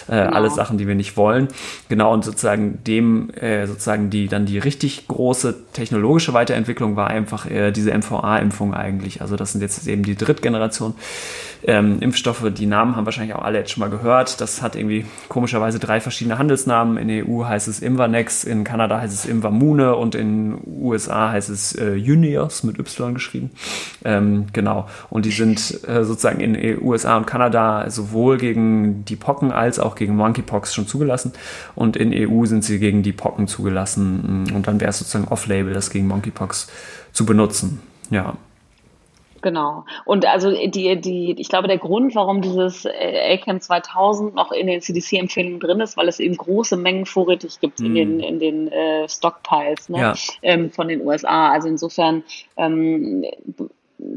äh, genau. alles Sachen, die wir nicht wollen. Genau, und sozusagen dem, äh, sozusagen die, dann die richtig große technologische Weiterentwicklung war einfach äh, diese MVA-Impfung eigentlich. Also das sind jetzt eben die Drittgeneration ähm, Impfstoffe. Die Namen haben wahrscheinlich auch alle jetzt schon mal gehört. Das hat irgendwie komischerweise drei verschiedene Handelsnamen. In der EU heißt es Imvanex, in Kanada heißt es Imvamune und in USA heißt es äh, Unios mit Y geschrieben. Ähm, genau. Und die sind äh, sozusagen in USA und Kanada sowohl gegen die Pocken als auch gegen Monkeypox schon zugelassen. Und in EU sind sie gegen die Pocken zugelassen. Und dann wäre es sozusagen off-label, das gegen Monkeypox zu benutzen. Ja. Genau. Und also die, die, ich glaube, der Grund, warum dieses äh, ACAM 2000 noch in den CDC-Empfehlungen drin ist, weil es eben große Mengen vorrätig gibt mm. in den, in den äh, Stockpiles ne, ja. ähm, von den USA. Also insofern ähm,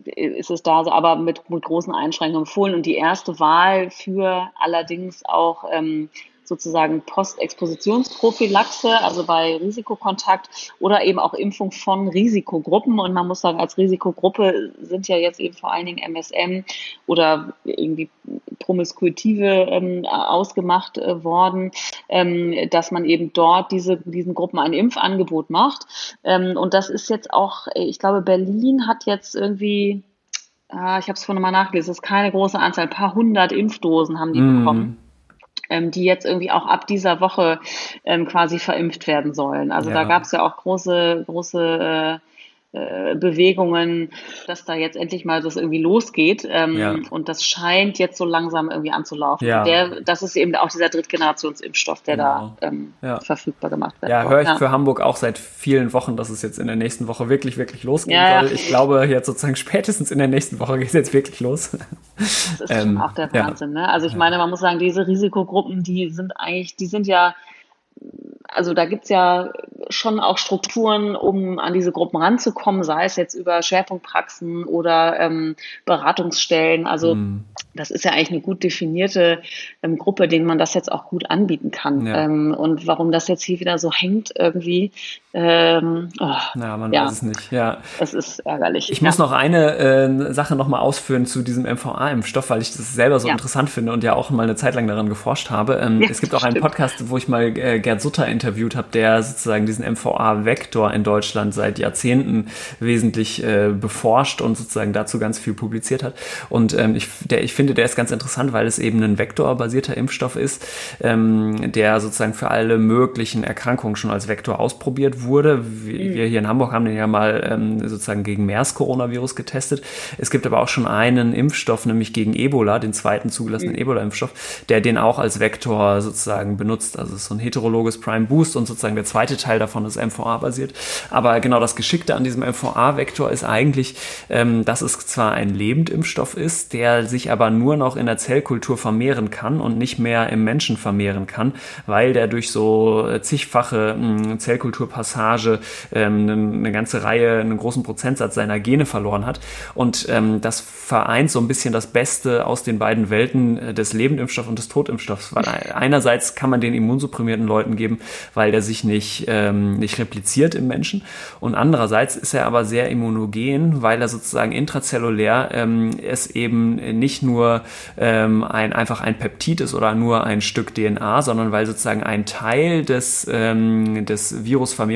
ist es da aber mit, mit großen Einschränkungen empfohlen. Und die erste Wahl für allerdings auch ähm, sozusagen Postexpositionsprophylaxe, also bei Risikokontakt oder eben auch Impfung von Risikogruppen. Und man muss sagen, als Risikogruppe sind ja jetzt eben vor allen Dingen MSM oder irgendwie Promiskuitive ähm, ausgemacht äh, worden, ähm, dass man eben dort diese, diesen Gruppen ein Impfangebot macht. Ähm, und das ist jetzt auch, ich glaube, Berlin hat jetzt irgendwie ah, ich habe es vorhin mal nachgelesen, es ist keine große Anzahl, ein paar hundert Impfdosen haben die mm. bekommen ähm, die jetzt irgendwie auch ab dieser Woche ähm, quasi verimpft werden sollen. Also ja. da gab es ja auch große, große äh, Bewegungen, dass da jetzt endlich mal das irgendwie losgeht. Ähm, ja. Und das scheint jetzt so langsam irgendwie anzulaufen. Ja. Der, das ist eben auch dieser Drittgenerationsimpfstoff, der genau. da ähm, ja. verfügbar gemacht wird. Ja, höre ich für Hamburg auch seit vielen Wochen, dass es jetzt in der nächsten Woche wirklich, wirklich losgehen soll. Ich glaube, jetzt sozusagen spätestens in der nächsten Woche geht es jetzt wirklich los. Das ist ähm, auch der Wahnsinn. Ne? Also ich meine, man muss sagen, diese Risikogruppen, die sind eigentlich, die sind ja also da gibt's ja schon auch Strukturen, um an diese Gruppen ranzukommen, sei es jetzt über Schwerpunktpraxen oder ähm, Beratungsstellen. Also mhm. das ist ja eigentlich eine gut definierte ähm, Gruppe, denen man das jetzt auch gut anbieten kann. Ja. Ähm, und warum das jetzt hier wieder so hängt irgendwie, ähm, oh, ja, man ja. weiß es nicht. Ja, es ist ärgerlich. Ich ja. muss noch eine äh, Sache nochmal ausführen zu diesem MVA-Impfstoff, weil ich das selber so interessant finde und ja auch mal eine Zeit lang daran geforscht habe. Ähm, es gibt auch einen Podcast, wo ich mal äh, Gerd Sutter interviewt habe, der sozusagen diesen MVA-Vektor in Deutschland seit Jahrzehnten wesentlich äh, beforscht und sozusagen dazu ganz viel publiziert hat. Und ähm, ich, der, ich finde, der ist ganz interessant, weil es eben ein vektorbasierter Impfstoff ist, ähm, der sozusagen für alle möglichen Erkrankungen schon als Vektor ausprobiert wurde. Wir, mhm. wir hier in Hamburg haben den ja mal ähm, sozusagen gegen MERS-Coronavirus getestet. Es gibt aber auch schon einen Impfstoff, nämlich gegen Ebola, den zweiten zugelassenen mhm. Ebola-Impfstoff, der den auch als Vektor sozusagen benutzt. Also es ist so ein heterologes Prime Boost und sozusagen der zweite Teil davon ist MVA-basiert. Aber genau das Geschickte an diesem MVA-Vektor ist eigentlich, ähm, dass es zwar ein Lebendimpfstoff ist, der sich aber nur noch in der Zellkultur vermehren kann und nicht mehr im Menschen vermehren kann, weil der durch so äh, zigfache mh, Zellkulturpassage ähm, eine, eine, ganze Reihe, einen großen Prozentsatz seiner Gene verloren hat. Und ähm, das vereint so ein bisschen das Beste aus den beiden Welten äh, des Lebendimpfstoffs und des Totimpfstoffs. Weil einerseits kann man den immunsupprimierten Leuten geben, weil der sich nicht, ähm, nicht repliziert im Menschen. Und andererseits ist er aber sehr immunogen, weil er sozusagen intrazellulär ähm, es eben nicht nur ähm, ein, einfach ein Peptid ist oder nur ein Stück DNA, sondern weil sozusagen ein Teil des, ähm, des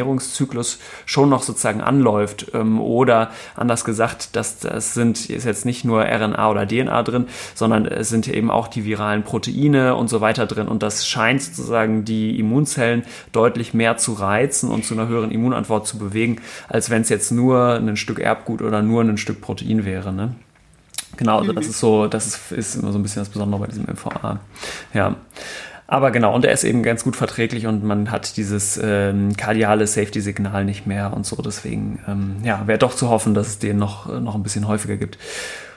Virusvermehrungszyklus schon noch sozusagen anläuft. Ähm, oder anders gesagt, das, das sind, ist jetzt nicht nur RNA oder DNA drin, sondern es sind eben auch die viralen Proteine und so weiter drin. Und das scheint sozusagen die Immunzellen deutlich mehr zu reizen reizen und zu einer höheren Immunantwort zu bewegen, als wenn es jetzt nur ein Stück Erbgut oder nur ein Stück Protein wäre. Ne? Genau, also das mhm. ist so, das ist, ist immer so ein bisschen das Besondere bei diesem MVA. Ja. Aber genau, und er ist eben ganz gut verträglich und man hat dieses ähm, kardiale Safety-Signal nicht mehr und so. Deswegen, ähm, ja, wäre doch zu hoffen, dass es den noch, noch ein bisschen häufiger gibt.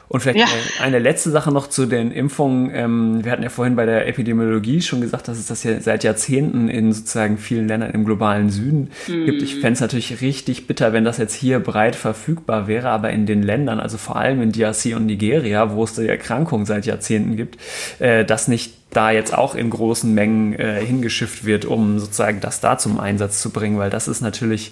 Und vielleicht ja. eine letzte Sache noch zu den Impfungen. Ähm, wir hatten ja vorhin bei der Epidemiologie schon gesagt, dass es das ja seit Jahrzehnten in sozusagen vielen Ländern im globalen Süden mhm. gibt. Ich fände es natürlich richtig bitter, wenn das jetzt hier breit verfügbar wäre, aber in den Ländern, also vor allem in DRC und Nigeria, wo es die Erkrankung seit Jahrzehnten gibt, äh, das nicht da jetzt auch in großen Mengen äh, hingeschifft wird, um sozusagen das da zum Einsatz zu bringen, weil das ist natürlich,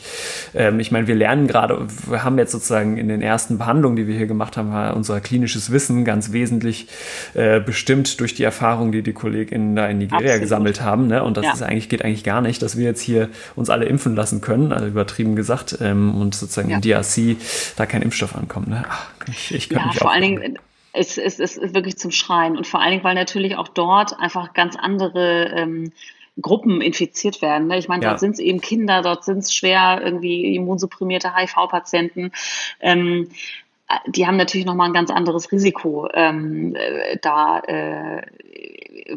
ähm, ich meine, wir lernen gerade, wir haben jetzt sozusagen in den ersten Behandlungen, die wir hier gemacht haben, unser klinisches Wissen ganz wesentlich äh, bestimmt durch die Erfahrung, die die KollegInnen da in Nigeria Absolut. gesammelt haben. Ne? Und das ja. ist eigentlich, geht eigentlich gar nicht, dass wir jetzt hier uns alle impfen lassen können, also übertrieben gesagt, ähm, und sozusagen ja. in DRC da kein Impfstoff ankommt. Ne? Ach, ich, ich ja, vor allen Dingen es, es, es ist wirklich zum Schreien. Und vor allen Dingen, weil natürlich auch dort einfach ganz andere ähm, Gruppen infiziert werden. Ne? Ich meine, ja. dort sind es eben Kinder, dort sind es schwer irgendwie immunsupprimierte HIV-Patienten. Ähm, die haben natürlich nochmal ein ganz anderes Risiko, ähm, äh, da äh,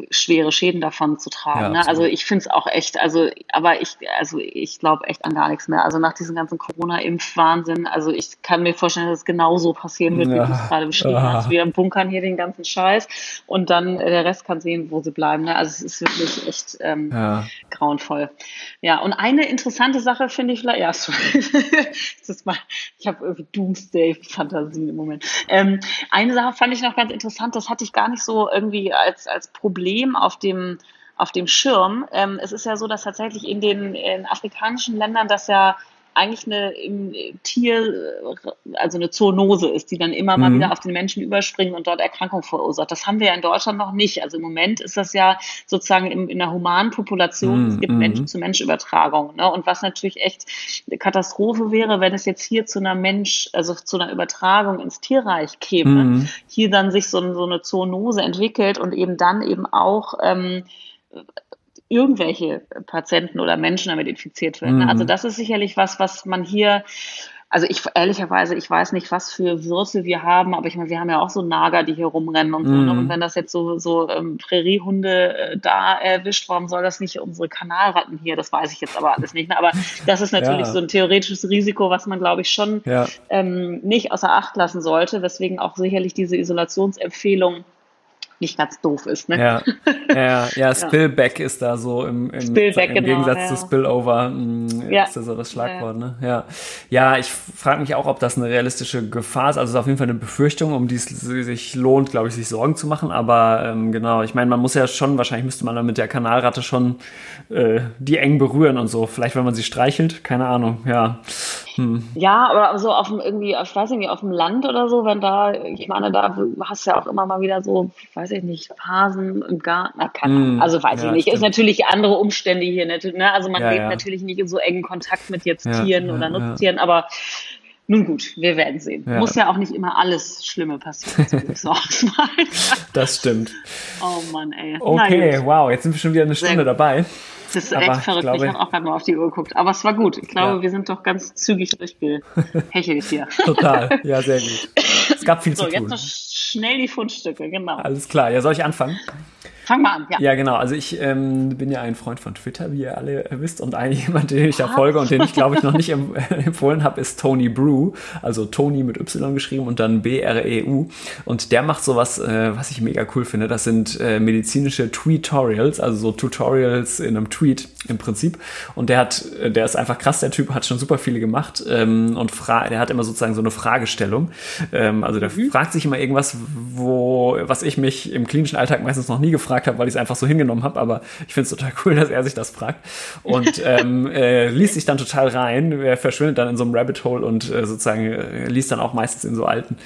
schwere Schäden davon zu tragen. Ja, ne? Also ich finde es auch echt, also, aber ich, also ich glaube echt an gar nichts mehr. Also nach diesem ganzen Corona-Impf-Wahnsinn, also ich kann mir vorstellen, dass es genauso passieren wird, ja. wie du es gerade beschrieben ah. hast. Wir bunkern hier den ganzen Scheiß und dann äh, der Rest kann sehen, wo sie bleiben. Ne? Also es ist wirklich echt ähm, ja. grauenvoll. Ja, und eine interessante Sache finde ich vielleicht, ja, das ist mal, ich habe irgendwie Doomsday-Fantasien im Moment. Ähm, eine Sache fand ich noch ganz interessant, das hatte ich gar nicht so irgendwie als, als Problem auf dem auf dem Schirm. Ähm, es ist ja so, dass tatsächlich in den in afrikanischen Ländern das ja eigentlich eine im Tier, also eine Zoonose ist, die dann immer mal mhm. wieder auf den Menschen überspringen und dort Erkrankungen verursacht. Das haben wir ja in Deutschland noch nicht. Also im Moment ist das ja sozusagen in, in der humanen Population, mhm. es gibt mhm. Mensch-zu-Mensch-Übertragung. Ne? Und was natürlich echt Katastrophe wäre, wenn es jetzt hier zu einer Mensch, also zu einer Übertragung ins Tierreich käme, mhm. hier dann sich so, so eine Zoonose entwickelt und eben dann eben auch ähm, irgendwelche Patienten oder Menschen damit infiziert werden. Mhm. Also das ist sicherlich was, was man hier also ich ehrlicherweise, ich weiß nicht, was für Würste wir haben, aber ich meine, wir haben ja auch so Nager, die hier rumrennen und so. Ne? Mhm. Und wenn das jetzt so, so ähm, Präriehunde äh, da erwischt, warum soll das nicht unsere Kanalratten hier? Das weiß ich jetzt aber alles nicht. Ne? Aber das ist natürlich ja. so ein theoretisches Risiko, was man, glaube ich, schon ja. ähm, nicht außer Acht lassen sollte, weswegen auch sicherlich diese Isolationsempfehlung nicht ganz doof ist. Ne? Ja, ja, ja, Spillback ja. ist da so im, im, Spillback, im genau, Gegensatz ja. zu Spillover mh, hm, ja. ist da so das Schlagwort. Ne? Ja, ja ich frage mich auch, ob das eine realistische Gefahr ist. Also es ist auf jeden Fall eine Befürchtung, um die es sich lohnt, glaube ich, sich Sorgen zu machen. Aber ähm, genau, ich meine, man muss ja schon, wahrscheinlich müsste man dann mit der Kanalratte schon äh, die eng berühren und so. Vielleicht, wenn man sie streichelt, keine Ahnung, ja. Hm. Ja, aber so auf dem irgendwie, ich weiß nicht, auf dem Land oder so, wenn da, ich meine, da hast du ja auch immer mal wieder so, weiß ich nicht, Phasen im Garten, hm. also weiß ja, ich nicht, stimmt. ist natürlich andere Umstände hier, ne? also man ja, lebt ja. natürlich nicht in so engen Kontakt mit jetzt Tieren oder Nutztieren, aber nun gut, wir werden sehen. Ja. Muss ja auch nicht immer alles Schlimme passieren. So das stimmt. Oh Mann, ey. Okay, wow, jetzt sind wir schon wieder eine Stunde dabei. Das ist echt verrückt. Ich, ich habe auch gerade mal auf die Uhr geguckt. Aber es war gut. Ich glaube, ja. wir sind doch ganz zügig durchgehechelt hier. Total. Ja, sehr gut. Es gab viel so, zu tun. So, jetzt noch schnell die Fundstücke, genau. Alles klar. Ja, soll ich anfangen? Fang mal an, ja. Ja, genau. Also ich ähm, bin ja ein Freund von Twitter, wie ihr alle wisst. Und ein jemand, den ich da folge und den ich, glaube ich, noch nicht empfohlen habe, ist Tony Brew. Also Tony mit Y geschrieben und dann B-R-E-U. Und der macht sowas, äh, was ich mega cool finde. Das sind äh, medizinische Tweetorials, also so Tutorials in einem Tweet im Prinzip. Und der hat, der ist einfach krass, der Typ hat schon super viele gemacht ähm, und der hat immer sozusagen so eine Fragestellung. Ähm, also der mhm. fragt sich immer irgendwas, wo, was ich mich im klinischen Alltag meistens noch nie gefragt gefragt habe, weil ich es einfach so hingenommen habe, aber ich finde es total cool, dass er sich das fragt. Und ähm, äh, liest sich dann total rein, er verschwindet dann in so einem Rabbit Hole und äh, sozusagen äh, liest dann auch meistens in so alten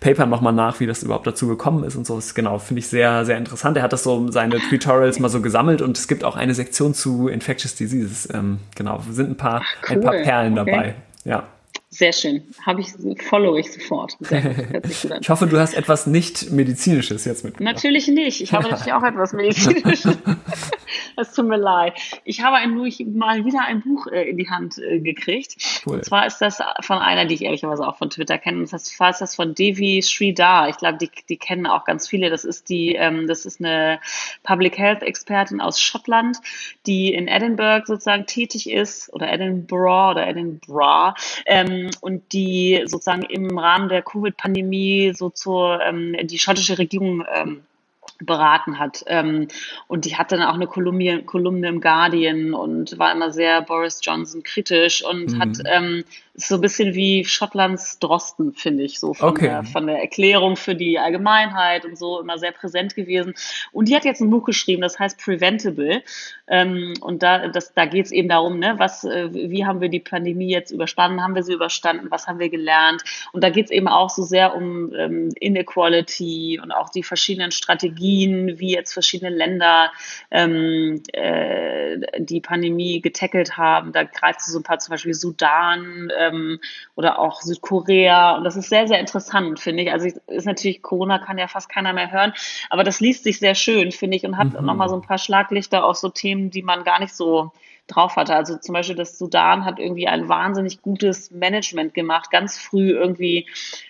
Papern nochmal nach, wie das überhaupt dazu gekommen ist und so. Das genau, finde ich sehr, sehr interessant. Er hat das so, seine Tutorials mal so gesammelt und es gibt auch eine Sektion zu Infectious Diseases. Ähm, genau, sind ein paar, Ach, cool. ein paar Perlen okay. dabei. Ja. Sehr schön. Habe ich, follow ich sofort. ich hoffe, du hast etwas nicht medizinisches jetzt mit. Natürlich nicht. Ich habe natürlich auch etwas medizinisches. Es tut mir leid. Ich habe ein, mal wieder ein Buch äh, in die Hand äh, gekriegt. Cool. Und zwar ist das von einer, die ich ehrlicherweise auch von Twitter kenne. Und das ist das von Devi Sridhar. Ich glaube, die, die kennen auch ganz viele. Das ist die, ähm, das ist eine Public Health Expertin aus Schottland, die in Edinburgh sozusagen tätig ist oder Edinburgh oder Edinburgh ähm, und die sozusagen im Rahmen der Covid-Pandemie so zur ähm, die schottische Regierung ähm, beraten hat. Ähm, und die hat dann auch eine Kolumne, Kolumne im Guardian und war immer sehr Boris Johnson kritisch und mhm. hat ähm, so ein bisschen wie Schottlands Drosten, finde ich, so von, okay. der, von der Erklärung für die Allgemeinheit und so immer sehr präsent gewesen. Und die hat jetzt ein Buch geschrieben, das heißt Preventable. Ähm, und da, das, da geht es eben darum, ne, was, äh, wie haben wir die Pandemie jetzt überstanden, haben wir sie überstanden, was haben wir gelernt. Und da geht es eben auch so sehr um ähm, Inequality und auch die verschiedenen Strategien, wie jetzt verschiedene Länder ähm, äh, die Pandemie getackelt haben. Da greift so ein paar, zum Beispiel Sudan, äh, ähm, oder auch Südkorea. Und das ist sehr, sehr interessant, finde ich. Also ist natürlich, Corona kann ja fast keiner mehr hören, aber das liest sich sehr schön, finde ich, und hat mhm. nochmal so ein paar Schlaglichter auf so Themen, die man gar nicht so drauf hatte. Also zum Beispiel das Sudan hat irgendwie ein wahnsinnig gutes Management gemacht, ganz früh irgendwie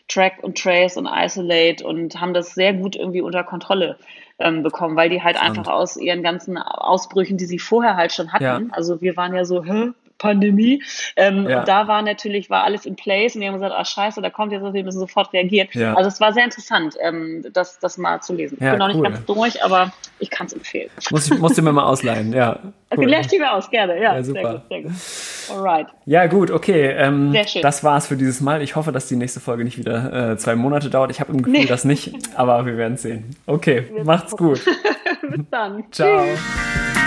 Track und Trace und Isolate und haben das sehr gut irgendwie unter Kontrolle ähm, bekommen, weil die halt Spannend. einfach aus ihren ganzen Ausbrüchen, die sie vorher halt schon hatten, ja. also wir waren ja so, hä, Pandemie. Ähm, ja. Und da war natürlich, war alles in place und wir haben gesagt, ah scheiße, da kommt jetzt was, wir müssen sofort reagieren. Ja. Also es war sehr interessant, ähm, das, das mal zu lesen. Ja, ich bin noch nicht ganz durch, aber ich kann es empfehlen. Muss, ich, musst du mir mal ausleihen, ja. Cool. Lehr ich mir aus, gerne. Ja, super. Sehr gut, sehr gut. Alright. Ja, gut, okay. Ähm, sehr schön. Das war's für dieses Mal. Ich hoffe, dass die nächste Folge nicht wieder äh, zwei Monate dauert. Ich habe im Gefühl, nee. das nicht, aber wir werden sehen. Okay, macht's gut. Bis dann. Ciao. Tschüss.